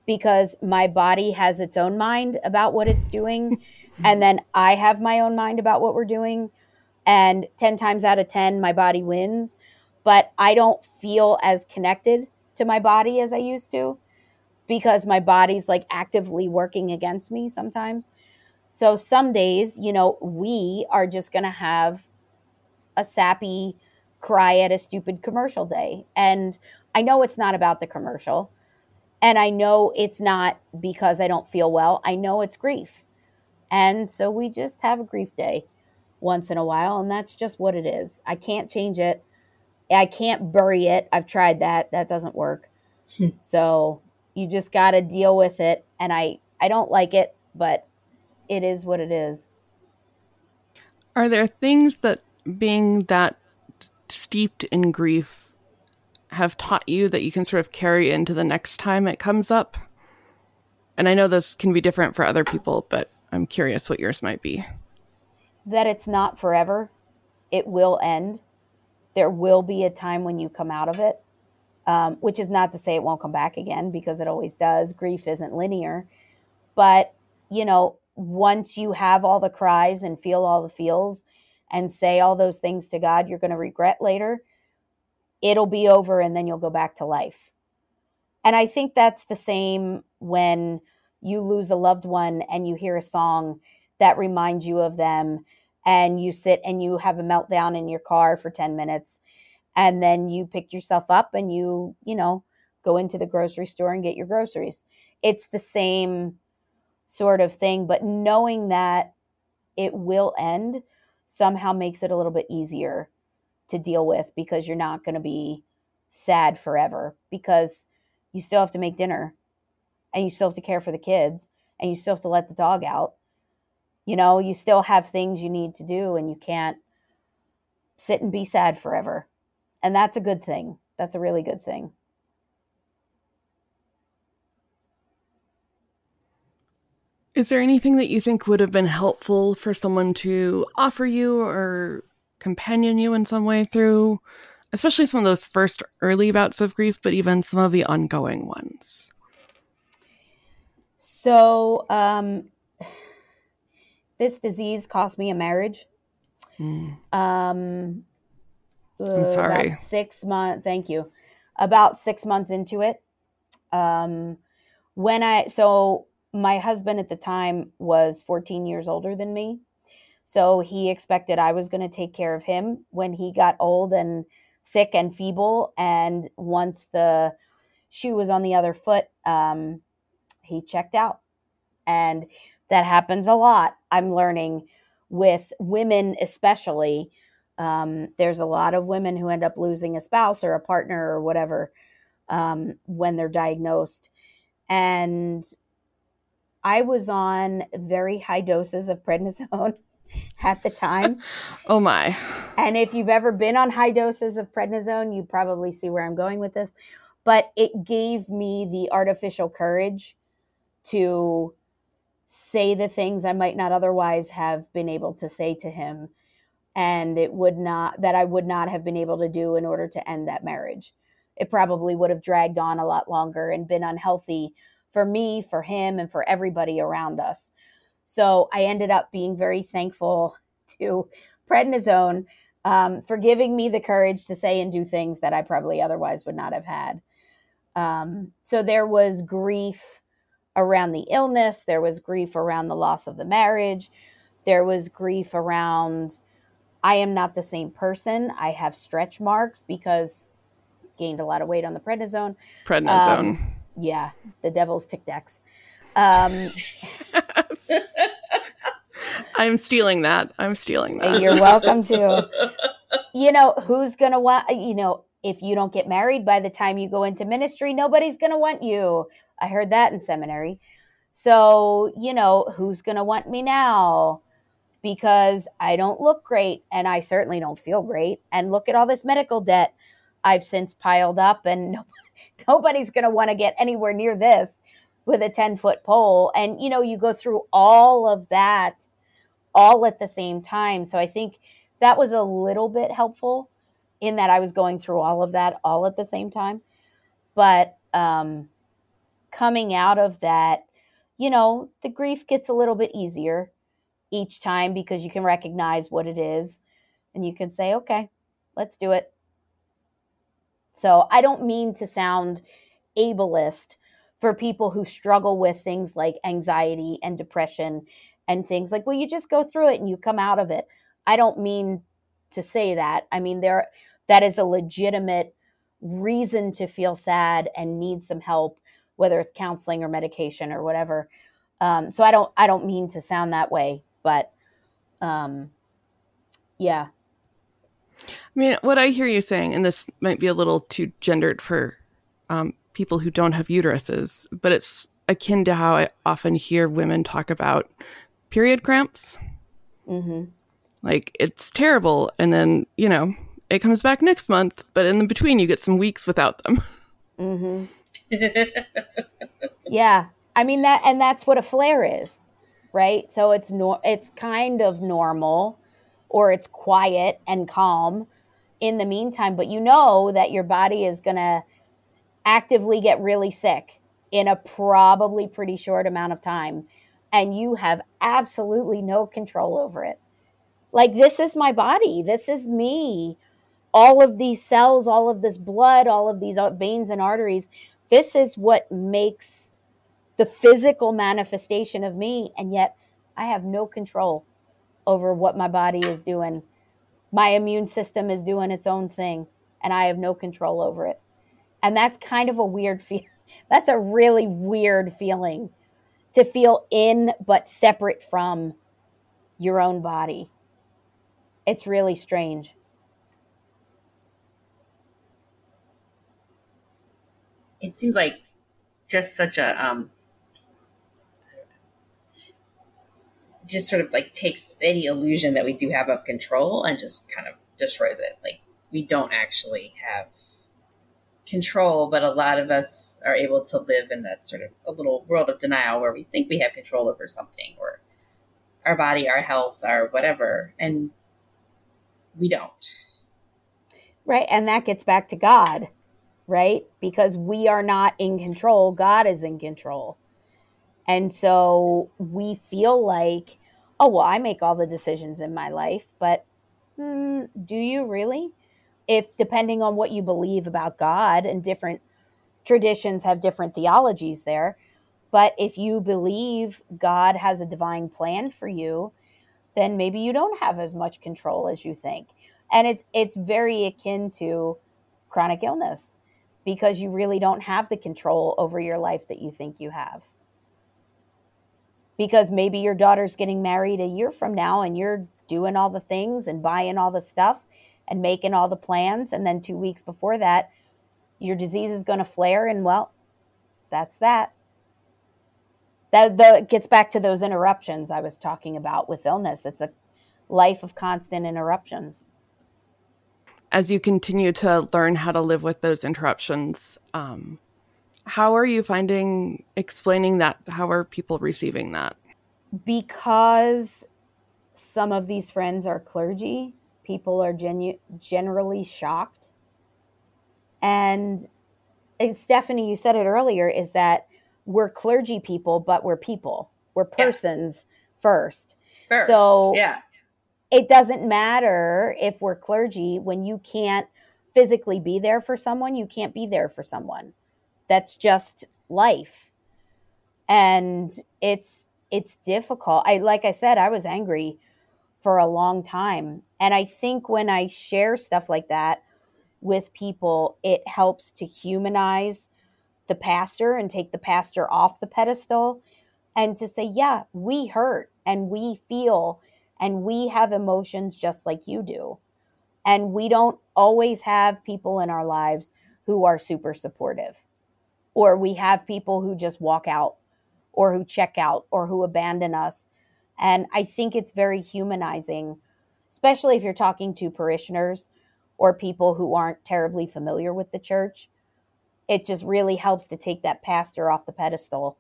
because my body has its own mind about what it's doing. And then i have my own mind about what we're doing and 10 times out of 10 my body wins but i don't feel as connected to my body as i used to because my body's like actively working against me sometimes so some days, you know, we are just to have a sappy cry at a stupid commercial day. And I know it's not about the commercial. And I know it's not because I don't feel well. I know it's grief. And so we just have a grief day once in a while. And that's just what it is. I can't change it. I can't bury it. I've tried that. That doesn't work. Hmm. so you just got to deal with it. And I, I don't like it, but it is what it is. Are there things that being that steeped in grief have taught you that you can sort of carry into the next time it comes up? And I know this can be different for other people, but I'm curious what yours might be. That it's not forever, it will end. There will be a time when you come out of it, um, which is not to say it won't come back again because it always does. Grief isn't linear. But, you know, once you have all the cries and feel all the feels and say all those things to God you're going to regret later, it'll be over and then you'll go back to life. And I think that's the same when you lose a loved one and you hear a song that reminds you of them and you sit and you have a meltdown in your car for 10 minutes and then you pick yourself up and you, you know, go into the grocery store and get your groceries. It's the same sort of thing. But knowing that it will end somehow makes it a little bit easier to deal with because you're not going to be sad forever because you still have to make dinner and you still have to care for the kids and you still have to let the dog out. You know, you still have things you need to do and you can't sit and be sad forever. And that's a good thing. That's a really good thing. Is there anything that you think would have been helpful for someone to offer you or companion you in some way through, especially some of those first early bouts of grief, but even some of the ongoing ones? So, um, this disease cost me a marriage. Mm. Um, I'm sorry. six months. Thank you. About six months into it, um, when I so my husband at the time was 14 years older than me, so he expected I was going to take care of him when he got old and sick and feeble. And once the shoe was on the other foot, um, he checked out, and that happens a lot. I'm learning with women, especially um, there's a lot of women who end up losing a spouse or a partner or whatever um, when they're diagnosed. And I was on very high doses of prednisone at the time. oh my. And if you've ever been on high doses of prednisone, you probably see where I'm going with this. But it gave me the artificial courage to say the things I might not otherwise have been able to say to him and it would not that I would not have been able to do in order to end that marriage. It probably would have dragged on a lot longer and been unhealthy for me, for him, and for everybody around us. So I ended up being very thankful to prednisone um, for giving me the courage to say and do things that I probably otherwise would not have had. Um, so there was grief around the illness, there was grief around the loss of the marriage, there was grief around I am not the same person. I have stretch marks because gained a lot of weight on the prednisone. Prednisone. Um, yeah, the devil's tic tacs. Um, I'm stealing that. I'm stealing that. You're welcome to. You know, who's going to want, you know, if you don't get married by the time you go into ministry, nobody's going to want you. I heard that in seminary. So, you know, who's going to want me now? because I don't look great and I certainly don't feel great. And look at all this medical debt I've since piled up, and nobody, nobody's going to want to get anywhere near this with a 10 foot pole. And, you know, you go through all of that all at the same time. So I think that was a little bit helpful in that I was going through all of that all at the same time. But um, coming out of that, you know, the grief gets a little bit easier each time because you can recognize what it is and you can say, okay, let's do it. So I don't mean to sound ableist for people who struggle with things like anxiety and depression and things like, well, you just go through it and you come out of it. I don't mean to say that. I mean, there that is a legitimate reason to feel sad and need some help, whether it's counseling or medication or whatever. Um, so I don't I don't mean to sound that way. But um, yeah. I mean, what I hear you saying, and this might be a little too gendered for um, people who don't have uteruses, but it's akin to how I often hear women talk about period cramps. Mm-hmm. Like it's terrible, and then you know it comes back next month, but in the between you get some weeks without them. Mm-hmm. yeah, I mean that, and that's what a flare is right? So it's no, it's kind of normal or it's quiet and calm in the meantime, but you know that your body is going to actively get really sick in a probably pretty short amount of time and you have absolutely no control over it. Like this is my body, this is me. All of these cells, all of this blood, all of these uh, veins and arteries, this is what makes the physical manifestation of me. And yet I have no control over what my body is doing. My immune system is doing its own thing, and I have no control over it. And that's kind of a weird feel. That's a really weird feeling to feel in but separate from your own body. It's really strange. it seems like just such a um, just sort of like takes any illusion that we do have of control and just kind of destroys it. Like we don't actually have control, but a lot of us are able to live in that sort of a little world of denial where we think we have control over something or our body, our health, our whatever, and we don't. Right. And that gets back to God, right? Because we are not in control, God is in control. And so we feel like, oh, well, I make all the decisions in my life, but mm, do you really? If depending on what you believe about God and different traditions have different theologies there, but if you believe God has a divine plan for you, then maybe you don't have as much control as you think. And it's it's very akin to chronic illness because you really don't have the control over your life that you think you have. Because maybe your daughter's getting married a year from now and you're doing all the things and buying all the stuff and making all the plans. And then 2 weeks before that your disease is going to flare and well that's that that the, gets back to those interruptions I was talking about with illness it's a life of constant interruptions as you continue to learn how to live with those interruptions um, how are you finding explaining that? How are people receiving that? Because some of these friends are clergy, people are genu- generally shocked. And, and Stephanie, you said it earlier, is that we're clergy people, but we're people. We're persons yeah. first. First, so yeah. It doesn't matter if we're clergy when you can't physically be there for someone, you can't be there for someone that's just life and it's it's difficult i like i said i was angry for a long time and i think when i share stuff like that with people it helps to humanize the pastor and take the pastor off the pedestal and to say yeah we hurt and we feel and we have emotions just like you do and we don't always have people in our lives who are super supportive or we have people who just walk out or who check out or who abandon us. And I think it's very humanizing, especially if you're talking to parishioners or people who aren't terribly familiar with the church. It just really helps to take that pastor off the pedestal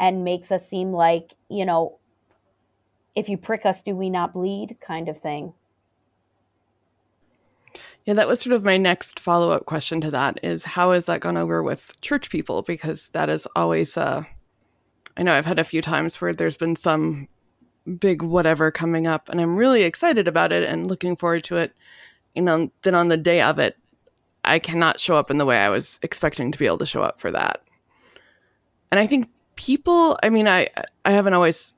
and makes us seem like, you know, if you prick us, do we not bleed kind of thing. Yeah, that was sort of my next follow up question to that is how has that gone over with church people? Because that is always, uh, I know I've had a few times where there's been some big whatever coming up and I'm really excited about it and looking forward to it. You know, then on the day of it, I cannot show up in the way I was expecting to be able to show up for that. And I think people, I mean, I, I haven't always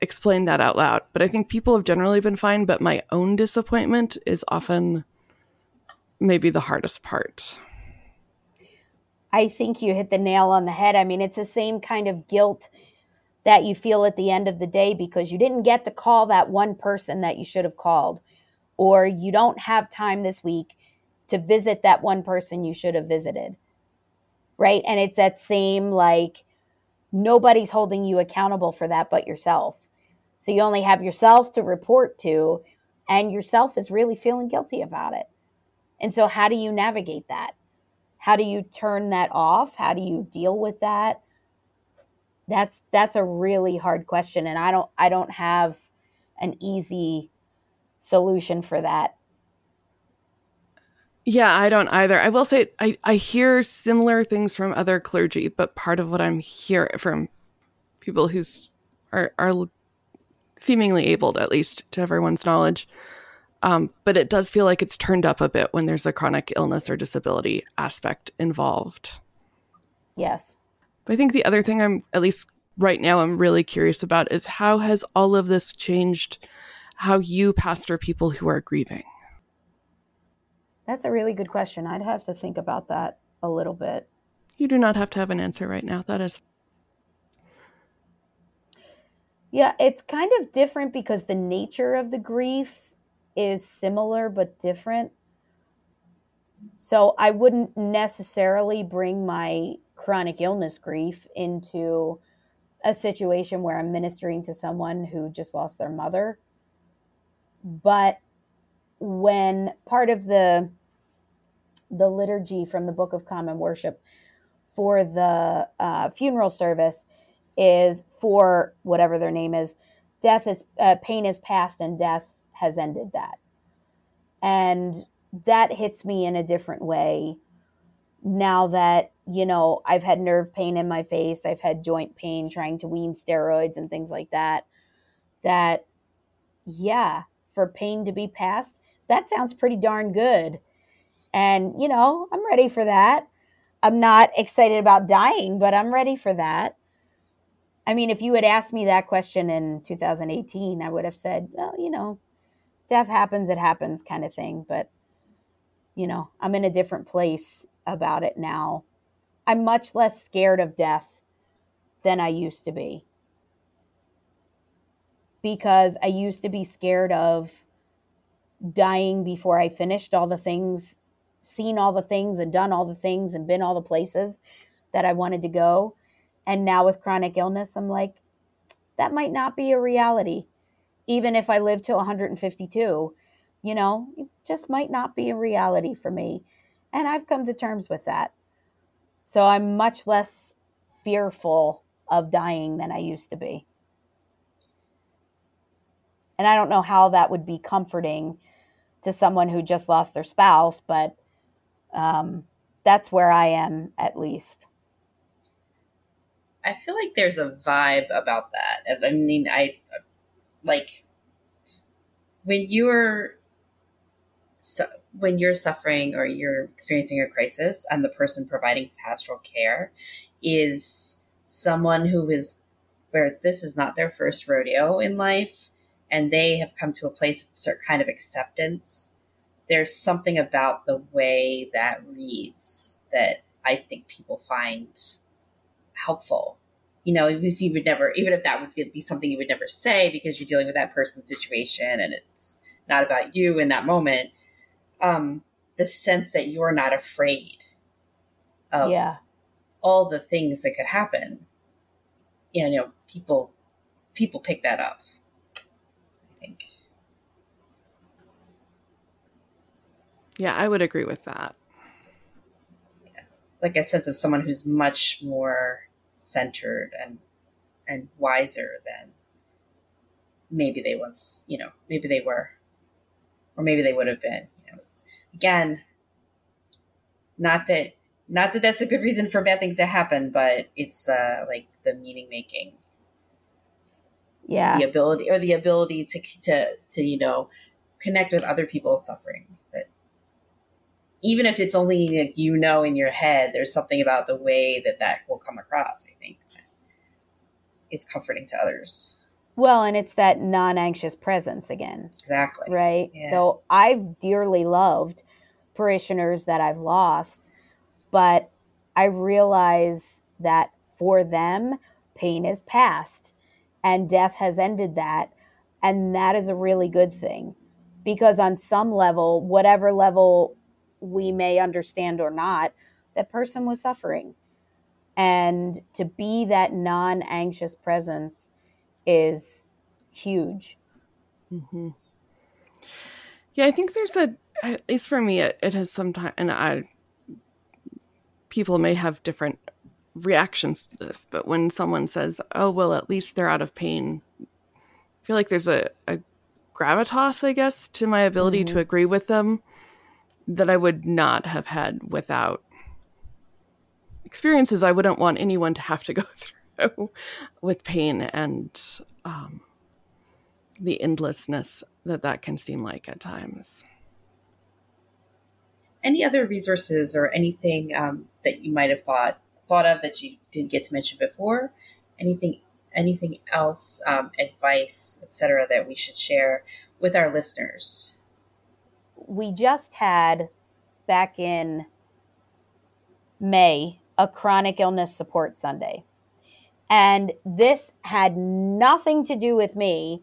explained that out loud, but I think people have generally been fine, but my own disappointment is often maybe the hardest part. I think you hit the nail on the head. I mean, it's the same kind of guilt that you feel at the end of the day because you didn't get to call that one person that you should have called, or you don't have time this week to visit that one person you should have visited. Right. And it's that same like nobody's holding you accountable for that but yourself. So you only have yourself to report to, and yourself is really feeling guilty about it. And so, how do you navigate that? How do you turn that off? How do you deal with that? That's that's a really hard question, and I don't I don't have an easy solution for that. Yeah, I don't either. I will say I, I hear similar things from other clergy, but part of what I'm hearing from people who's are are seemingly able, at least to everyone's knowledge, um, but it does feel like it's turned up a bit when there's a chronic illness or disability aspect involved. Yes. But I think the other thing I'm, at least right now, I'm really curious about is how has all of this changed how you pastor people who are grieving? That's a really good question. I'd have to think about that a little bit. You do not have to have an answer right now. That is. Yeah, it's kind of different because the nature of the grief is similar but different. So I wouldn't necessarily bring my chronic illness grief into a situation where I'm ministering to someone who just lost their mother. But when part of the the liturgy from the Book of Common Worship for the uh, funeral service is for whatever their name is, death is uh, pain is past and death has ended that, and that hits me in a different way now that you know I've had nerve pain in my face, I've had joint pain trying to wean steroids and things like that. That yeah, for pain to be past, that sounds pretty darn good. And you know, I'm ready for that. I'm not excited about dying, but I'm ready for that. I mean, if you had asked me that question in 2018, I would have said, well, you know, death happens, it happens kind of thing. But, you know, I'm in a different place about it now. I'm much less scared of death than I used to be. Because I used to be scared of dying before I finished all the things, seen all the things, and done all the things, and been all the places that I wanted to go. And now with chronic illness, I'm like, that might not be a reality. Even if I live to 152, you know, it just might not be a reality for me. And I've come to terms with that. So I'm much less fearful of dying than I used to be. And I don't know how that would be comforting to someone who just lost their spouse, but um, that's where I am at least. I feel like there's a vibe about that. I mean, I like when you're so when you're suffering or you're experiencing a crisis and the person providing pastoral care is someone who is where this is not their first rodeo in life and they have come to a place of certain kind of acceptance there's something about the way that reads that i think people find helpful you know if you would never even if that would be something you would never say because you're dealing with that person's situation and it's not about you in that moment um, the sense that you're not afraid of yeah. all the things that could happen. You know, people people pick that up. I think. Yeah, I would agree with that. Yeah. Like a sense of someone who's much more centered and and wiser than maybe they once, you know, maybe they were or maybe they would have been You know, it's again, not that not that that's a good reason for bad things to happen, but it's the like the meaning making. Yeah. The ability or the ability to to to you know connect with other people's suffering. Even if it's only like you know in your head, there's something about the way that that will come across. I think is comforting to others. Well, and it's that non anxious presence again. Exactly. Right. Yeah. So I've dearly loved parishioners that I've lost, but I realize that for them, pain is past and death has ended that. And that is a really good thing because, on some level, whatever level we may understand or not, that person was suffering. And to be that non anxious presence is huge. Mm-hmm. Yeah, I think there's a, at least for me, it, it has sometimes, and I, people may have different reactions to this, but when someone says, oh, well, at least they're out of pain, I feel like there's a, a gravitas, I guess, to my ability mm-hmm. to agree with them that I would not have had without experiences I wouldn't want anyone to have to go through. with pain and um, the endlessness that that can seem like at times. Any other resources or anything um, that you might have thought thought of that you didn't get to mention before? Anything anything else, um, advice, etc., that we should share with our listeners? We just had back in May a chronic illness support Sunday. And this had nothing to do with me.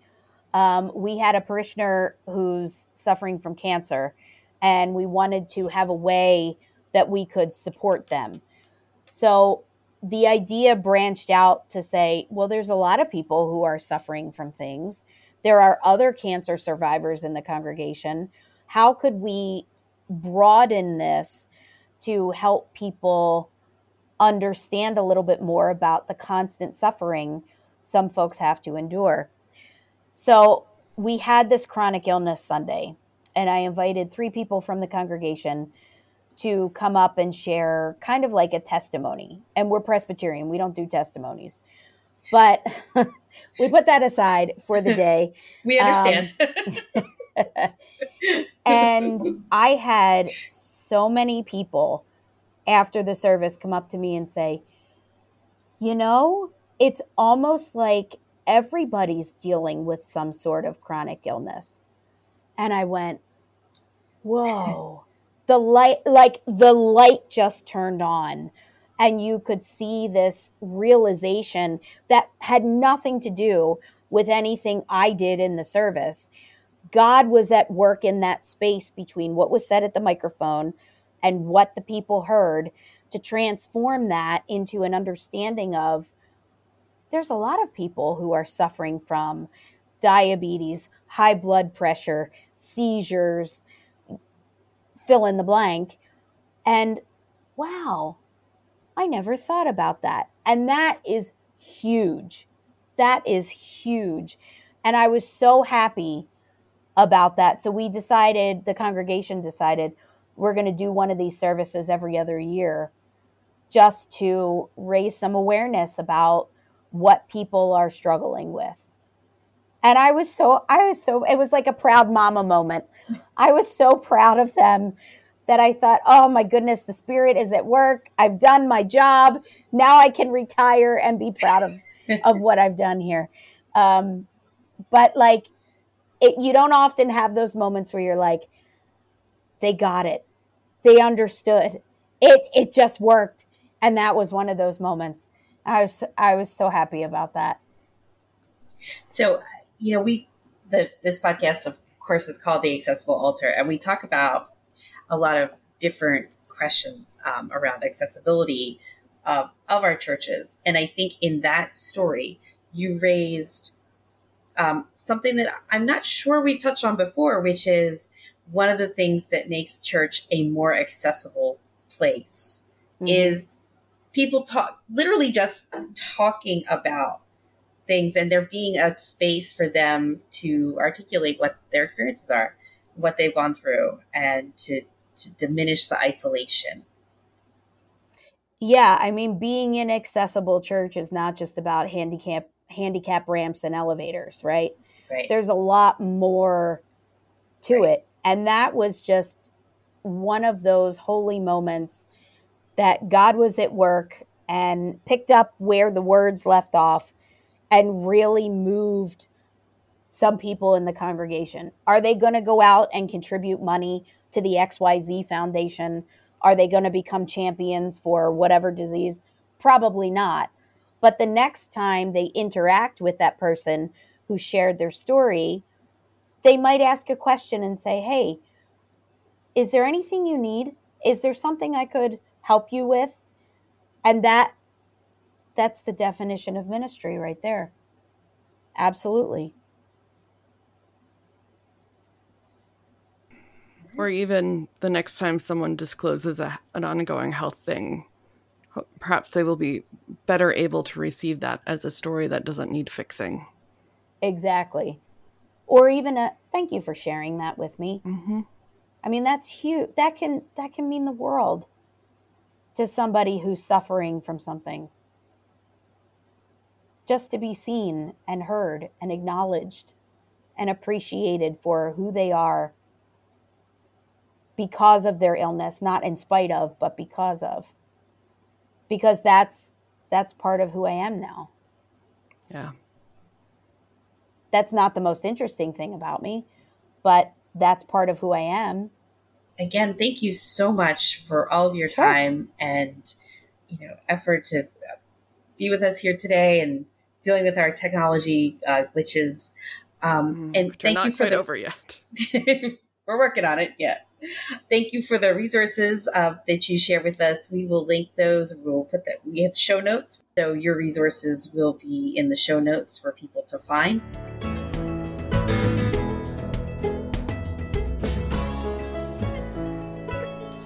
Um, we had a parishioner who's suffering from cancer, and we wanted to have a way that we could support them. So the idea branched out to say, well, there's a lot of people who are suffering from things. There are other cancer survivors in the congregation. How could we broaden this to help people understand a little bit more about the constant suffering some folks have to endure? So we had this chronic illness Sunday, and I invited three people from the congregation to come up and share kind of like a testimony. And we're Presbyterian, we don't do testimonies. But we put that aside for the day. we understand. Um, and I had so many people after the service come up to me and say, you know, it's almost like everybody's dealing with some sort of chronic illness. And I went, whoa the light like the light just turned on and you could see this realization that had nothing to do with anything I did in the service. God was at work in that space between what was said at the microphone and what the people heard to transform that into an understanding of there's a lot of people who are suffering from diabetes, high blood pressure, seizures, fill in the blank. And wow, I never thought about that. And that is huge. That is huge. And I was so happy about that. So we decided, the congregation decided, we're going to do one of these services every other year just to raise some awareness about what people are struggling with. And I was so, I was so, it was like a proud mama moment. I was so proud of them that I thought, oh my goodness, the spirit is at work. I've done my job. Now I can retire and be proud of, of what I've done here. Um, but like, it, you don't often have those moments where you're like, they got it. They understood. It, it just worked. And that was one of those moments. I was, I was so happy about that. So you know, we the this podcast, of course, is called the Accessible Altar, and we talk about a lot of different questions um, around accessibility of of our churches. And I think in that story, you raised um, something that I'm not sure we've touched on before, which is one of the things that makes church a more accessible place mm-hmm. is people talk literally just talking about things and there being a space for them to articulate what their experiences are, what they've gone through, and to, to diminish the isolation. Yeah, I mean, being in accessible church is not just about handicap handicap ramps and elevators, right? Right. There's a lot more to right. it, and that was just one of those holy moments that God was at work and picked up where the words left off and really moved some people in the congregation? Are they going to go out and contribute money to the XYZ Foundation? Are they going to become champions for whatever disease? Probably not. But the next time they interact with that person who shared their story, they might ask a question and say, Hey, is there anything you need? Is there something I could help you with? And that that's the definition of ministry right there. Absolutely. Or even the next time someone discloses a, an ongoing health thing, perhaps they will be better able to receive that as a story that doesn't need fixing. Exactly. Or even a thank you for sharing that with me. Mm-hmm. I mean, that's huge. That can that can mean the world to somebody who's suffering from something just to be seen and heard and acknowledged and appreciated for who they are because of their illness not in spite of but because of because that's that's part of who i am now yeah that's not the most interesting thing about me but that's part of who i am again thank you so much for all of your sure. time and you know effort to be with us here today and dealing with our technology uh, glitches. Um, mm, and thank you for the, over yet. we're working on it. Yeah, Thank you for the resources uh, that you share with us. We will link those. We'll put that. We have show notes, so your resources will be in the show notes for people to find.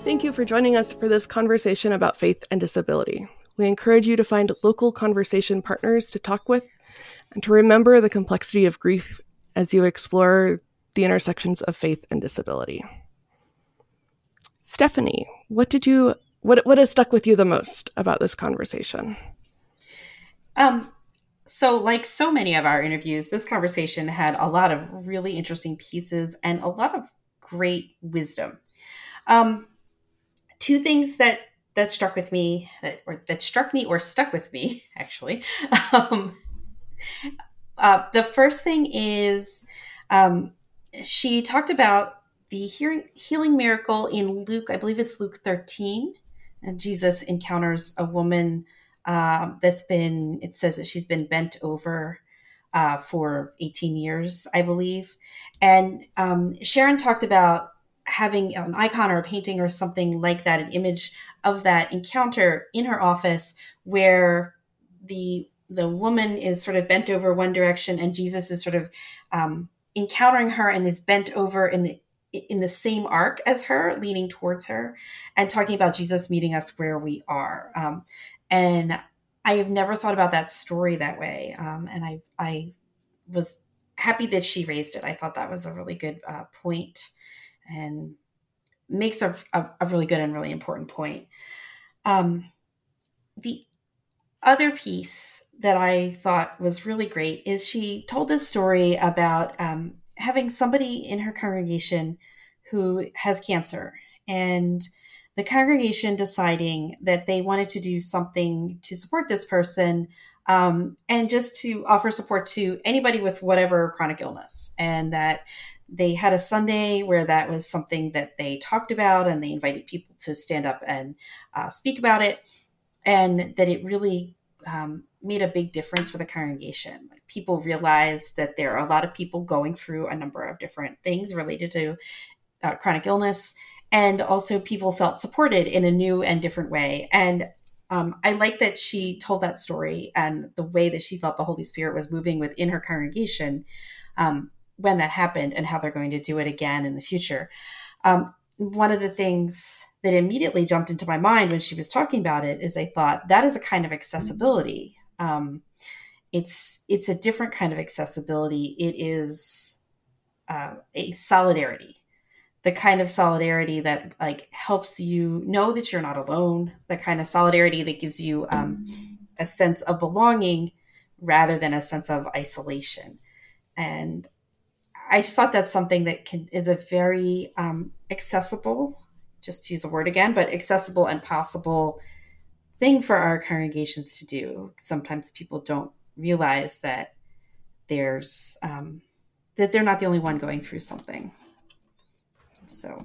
Thank you for joining us for this conversation about faith and disability. We encourage you to find local conversation partners to talk with and to remember the complexity of grief as you explore the intersections of faith and disability. Stephanie, what did you what what has stuck with you the most about this conversation? Um so like so many of our interviews, this conversation had a lot of really interesting pieces and a lot of great wisdom. Um two things that that struck with me that or that struck me or stuck with me actually um, uh, the first thing is um, she talked about the hearing, healing miracle in Luke, I believe it's Luke 13. And Jesus encounters a woman uh, that's been, it says that she's been bent over uh, for 18 years, I believe. And um, Sharan talked about having an icon or a painting or something like that, an image of that encounter in her office where the the woman is sort of bent over one direction and Jesus is sort of um, encountering her and is bent over in the in the same arc as her, leaning towards her, and talking about Jesus meeting us where we are. Um, and I have never thought about that story that way. Um, and I I was happy that she raised it. I thought that was a really good uh, point and makes a, a, a, really good and really important point. Um, the other piece that I thought was really great is she told this story about um, having somebody in her congregation who has cancer and the congregation deciding that they wanted to do something to support this person um, and just to offer support to anybody with whatever chronic illness. And that they had a sunday where that was something that they talked about and they invited people to stand up and uh, speak about it. And that it really um, made a big difference for the congregation. Like people realized that there are a lot of people going through a number of different things related to uh, chronic illness, and also people felt supported in a new and different way. And um, I like that she told that story and the way that she felt the Holy Spirit was moving within her congregation um, when that happened, and how they're going to do it again in the future. Um, one of the things that immediately jumped into my mind when she was talking about it is I thought that is a kind of accessibility um, it's it's a different kind of accessibility. It is uh, a solidarity, the kind of solidarity that like helps you know that you're not alone. The kind of solidarity that gives you um, a sense of belonging rather than a sense of isolation. And I just thought that's something that can is a very um, accessible, just to use a word again, but accessible and possible thing for our congregations to do. Sometimes people don't realize that there's um, that they're not the only one going through something. So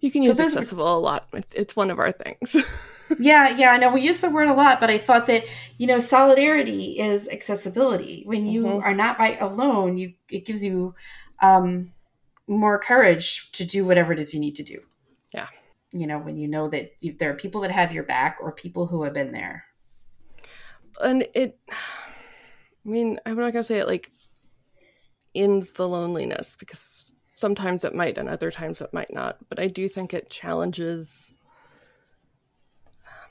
you can so use accessible were, a lot. It's one of our things. yeah, yeah, I know we use the word a lot, but I thought that you know solidarity is accessibility. When you mm-hmm. are not by alone, you it gives you um, more courage to do whatever it is you need to do. Yeah you know when you know that you, there are people that have your back or people who have been there. And it i mean i'm not gonna say it like ends the loneliness because sometimes it might and other times it might not but i do think it challenges um,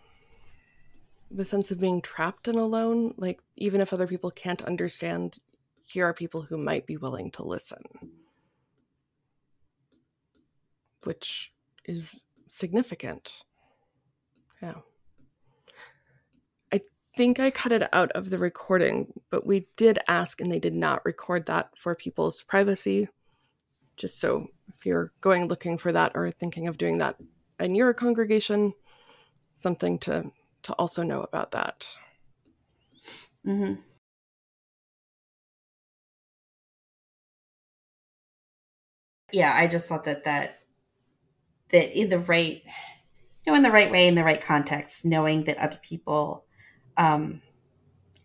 the sense of being trapped and alone. Like even if other people can't understand here are people who might be willing to listen. Which is significant. Yeah. I think I cut it out of the recording, but we did ask and they did not record that for people's privacy. Just so if you're going looking for that or thinking of doing that in your congregation, something to to also know about that. Mm-hmm. Yeah, I just thought that that that in the right you know in the right way in the right context knowing that other people um,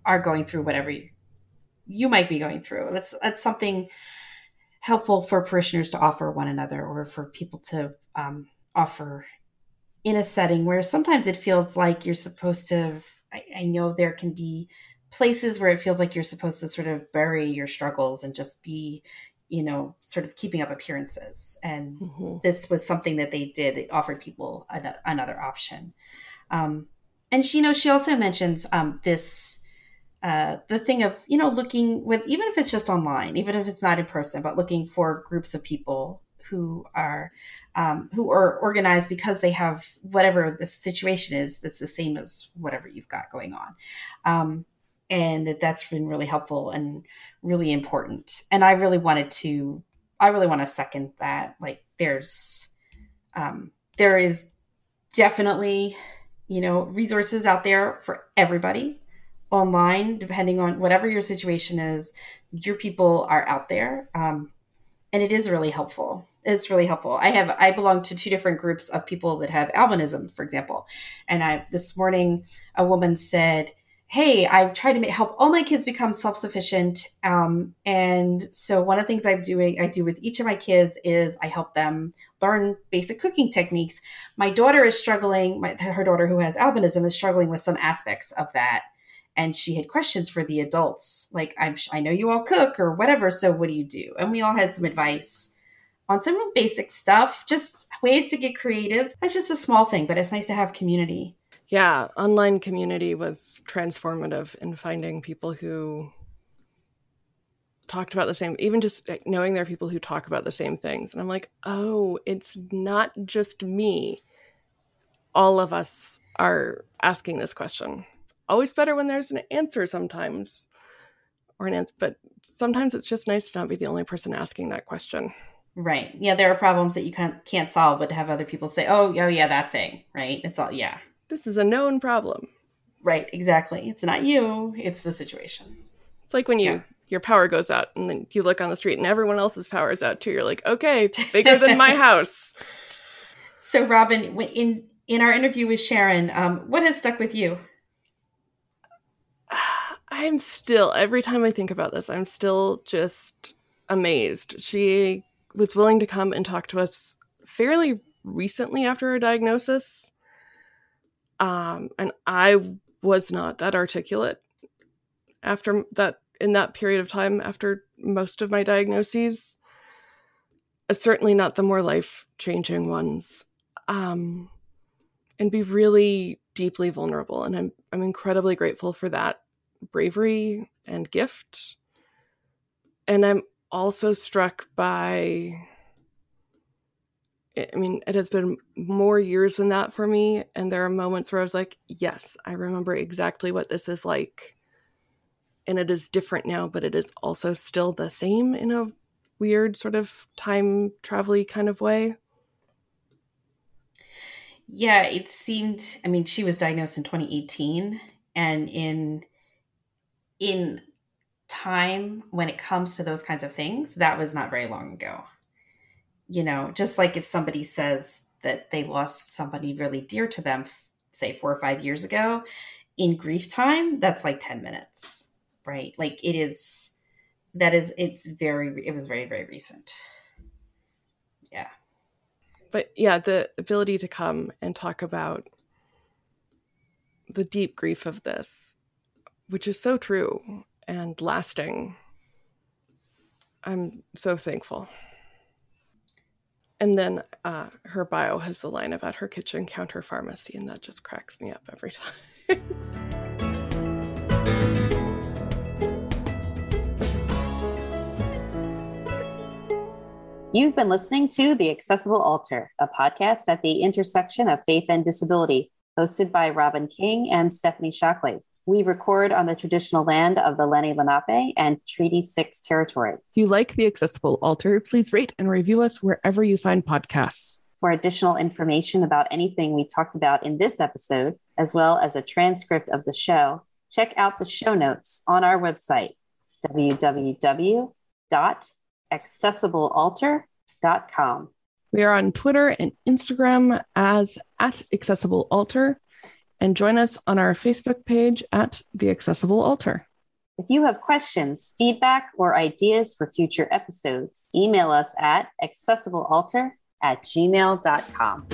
are going through whatever you, you might be going through. That's that's something helpful for parishioners to offer one another or for people to um, offer in a setting where sometimes it feels like you're supposed to I, I, know there can be places where it feels like you're supposed to sort of bury your struggles and just be you know sort of keeping up appearances. And mm-hmm. this was something that they did. It offered people an, another option. Um, and she you know she also mentions um, this uh, the thing of you know looking with even if it's just online even if it's not in person but looking for groups of people who are um, who are organized because they have whatever the situation is that's the same as whatever you've got going on. Um, and that that's been really helpful and really important. And i really wanted to i really want to second that like there's um, there is definitely you know resources out there for everybody online depending on whatever your situation is your people are out there um, and it is really helpful. It's really helpful. I have i belong to two different groups of people that have albinism for example. And i this morning a woman said hey i've tried to make, help all my kids become self-sufficient um, and so one of the things i'm doing i do with each of my kids is i help them learn basic cooking techniques. My daughter is struggling my, her daughter who has albinism is struggling with some aspects of that and she had questions for the adults like i'm i know you all cook or whatever so what do you do? And we all had some advice on some basic stuff just ways to get creative. That's just a small thing but it's nice to have community yeah online community was transformative in finding people who talked about the same even just knowing there are people who talk about the same things. And i'm like oh it's not just me. All of us are asking this question. Always better when there's an answer sometimes or an answer but sometimes it's just nice to not be the only person asking that question. Right. Yeah there are problems that you can't can't solve but to have other people say oh oh yeah that thing right? It's all yeah this is a known problem right exactly it's not you it's the situation it's like when you yeah. your power goes out and then you look on the street and everyone else's power is out too you're like okay bigger than my house so robyn in in our interview with sharan um, what has stuck with you I'm still every time I think about this, I'm still just amazed. She was willing to come and talk to us fairly recently after her diagnosis. Um, and I was not that articulate after that in that period of time after most of my diagnoses. Uh, certainly not the more life changing ones. Um, and be really deeply vulnerable. And I'm I'm incredibly grateful for that bravery and gift. And I'm also struck by I mean, it has been more years than that for me. And there are moments where I was like, yes, I remember exactly what this is like. And it is different now, but it is also still the same in a weird sort of time travel kind of way. Yeah, it seemed, I mean, she was diagnosed in 2018. And in in time when it comes to those kinds of things, that was not very long ago. You know, just like if somebody says that they lost somebody really dear to them, say four or five years ago, in grief time, that's like 10 minutes, right? Like it is, that is, it's very, it was very, very recent. Yeah. But yeah, the ability to come and talk about the deep grief of this which is so true and lasting. I'm so thankful. And then uh, her bio has the line about her kitchen counter pharmacy, and that just cracks me up every time. You've been listening to The Accessible Altar, a podcast at the intersection of faith and disability, hosted by Robyn King and Stephanie Shockley. We record on the traditional land of the Lenni Lenape and Treaty 6 territory. If you like the Accessible Altar, please rate and review us wherever you find podcasts. For additional information about anything we talked about in this episode, as well as a transcript of the show, check out the show notes on our website, www.accessiblealtar.com. We are on Twitter and Instagram as at Accessible Altar and join us on our Facebook page at The Accessible Altar. If you have questions, feedback, or ideas for future episodes, email us at accessiblealtar at gmail.com.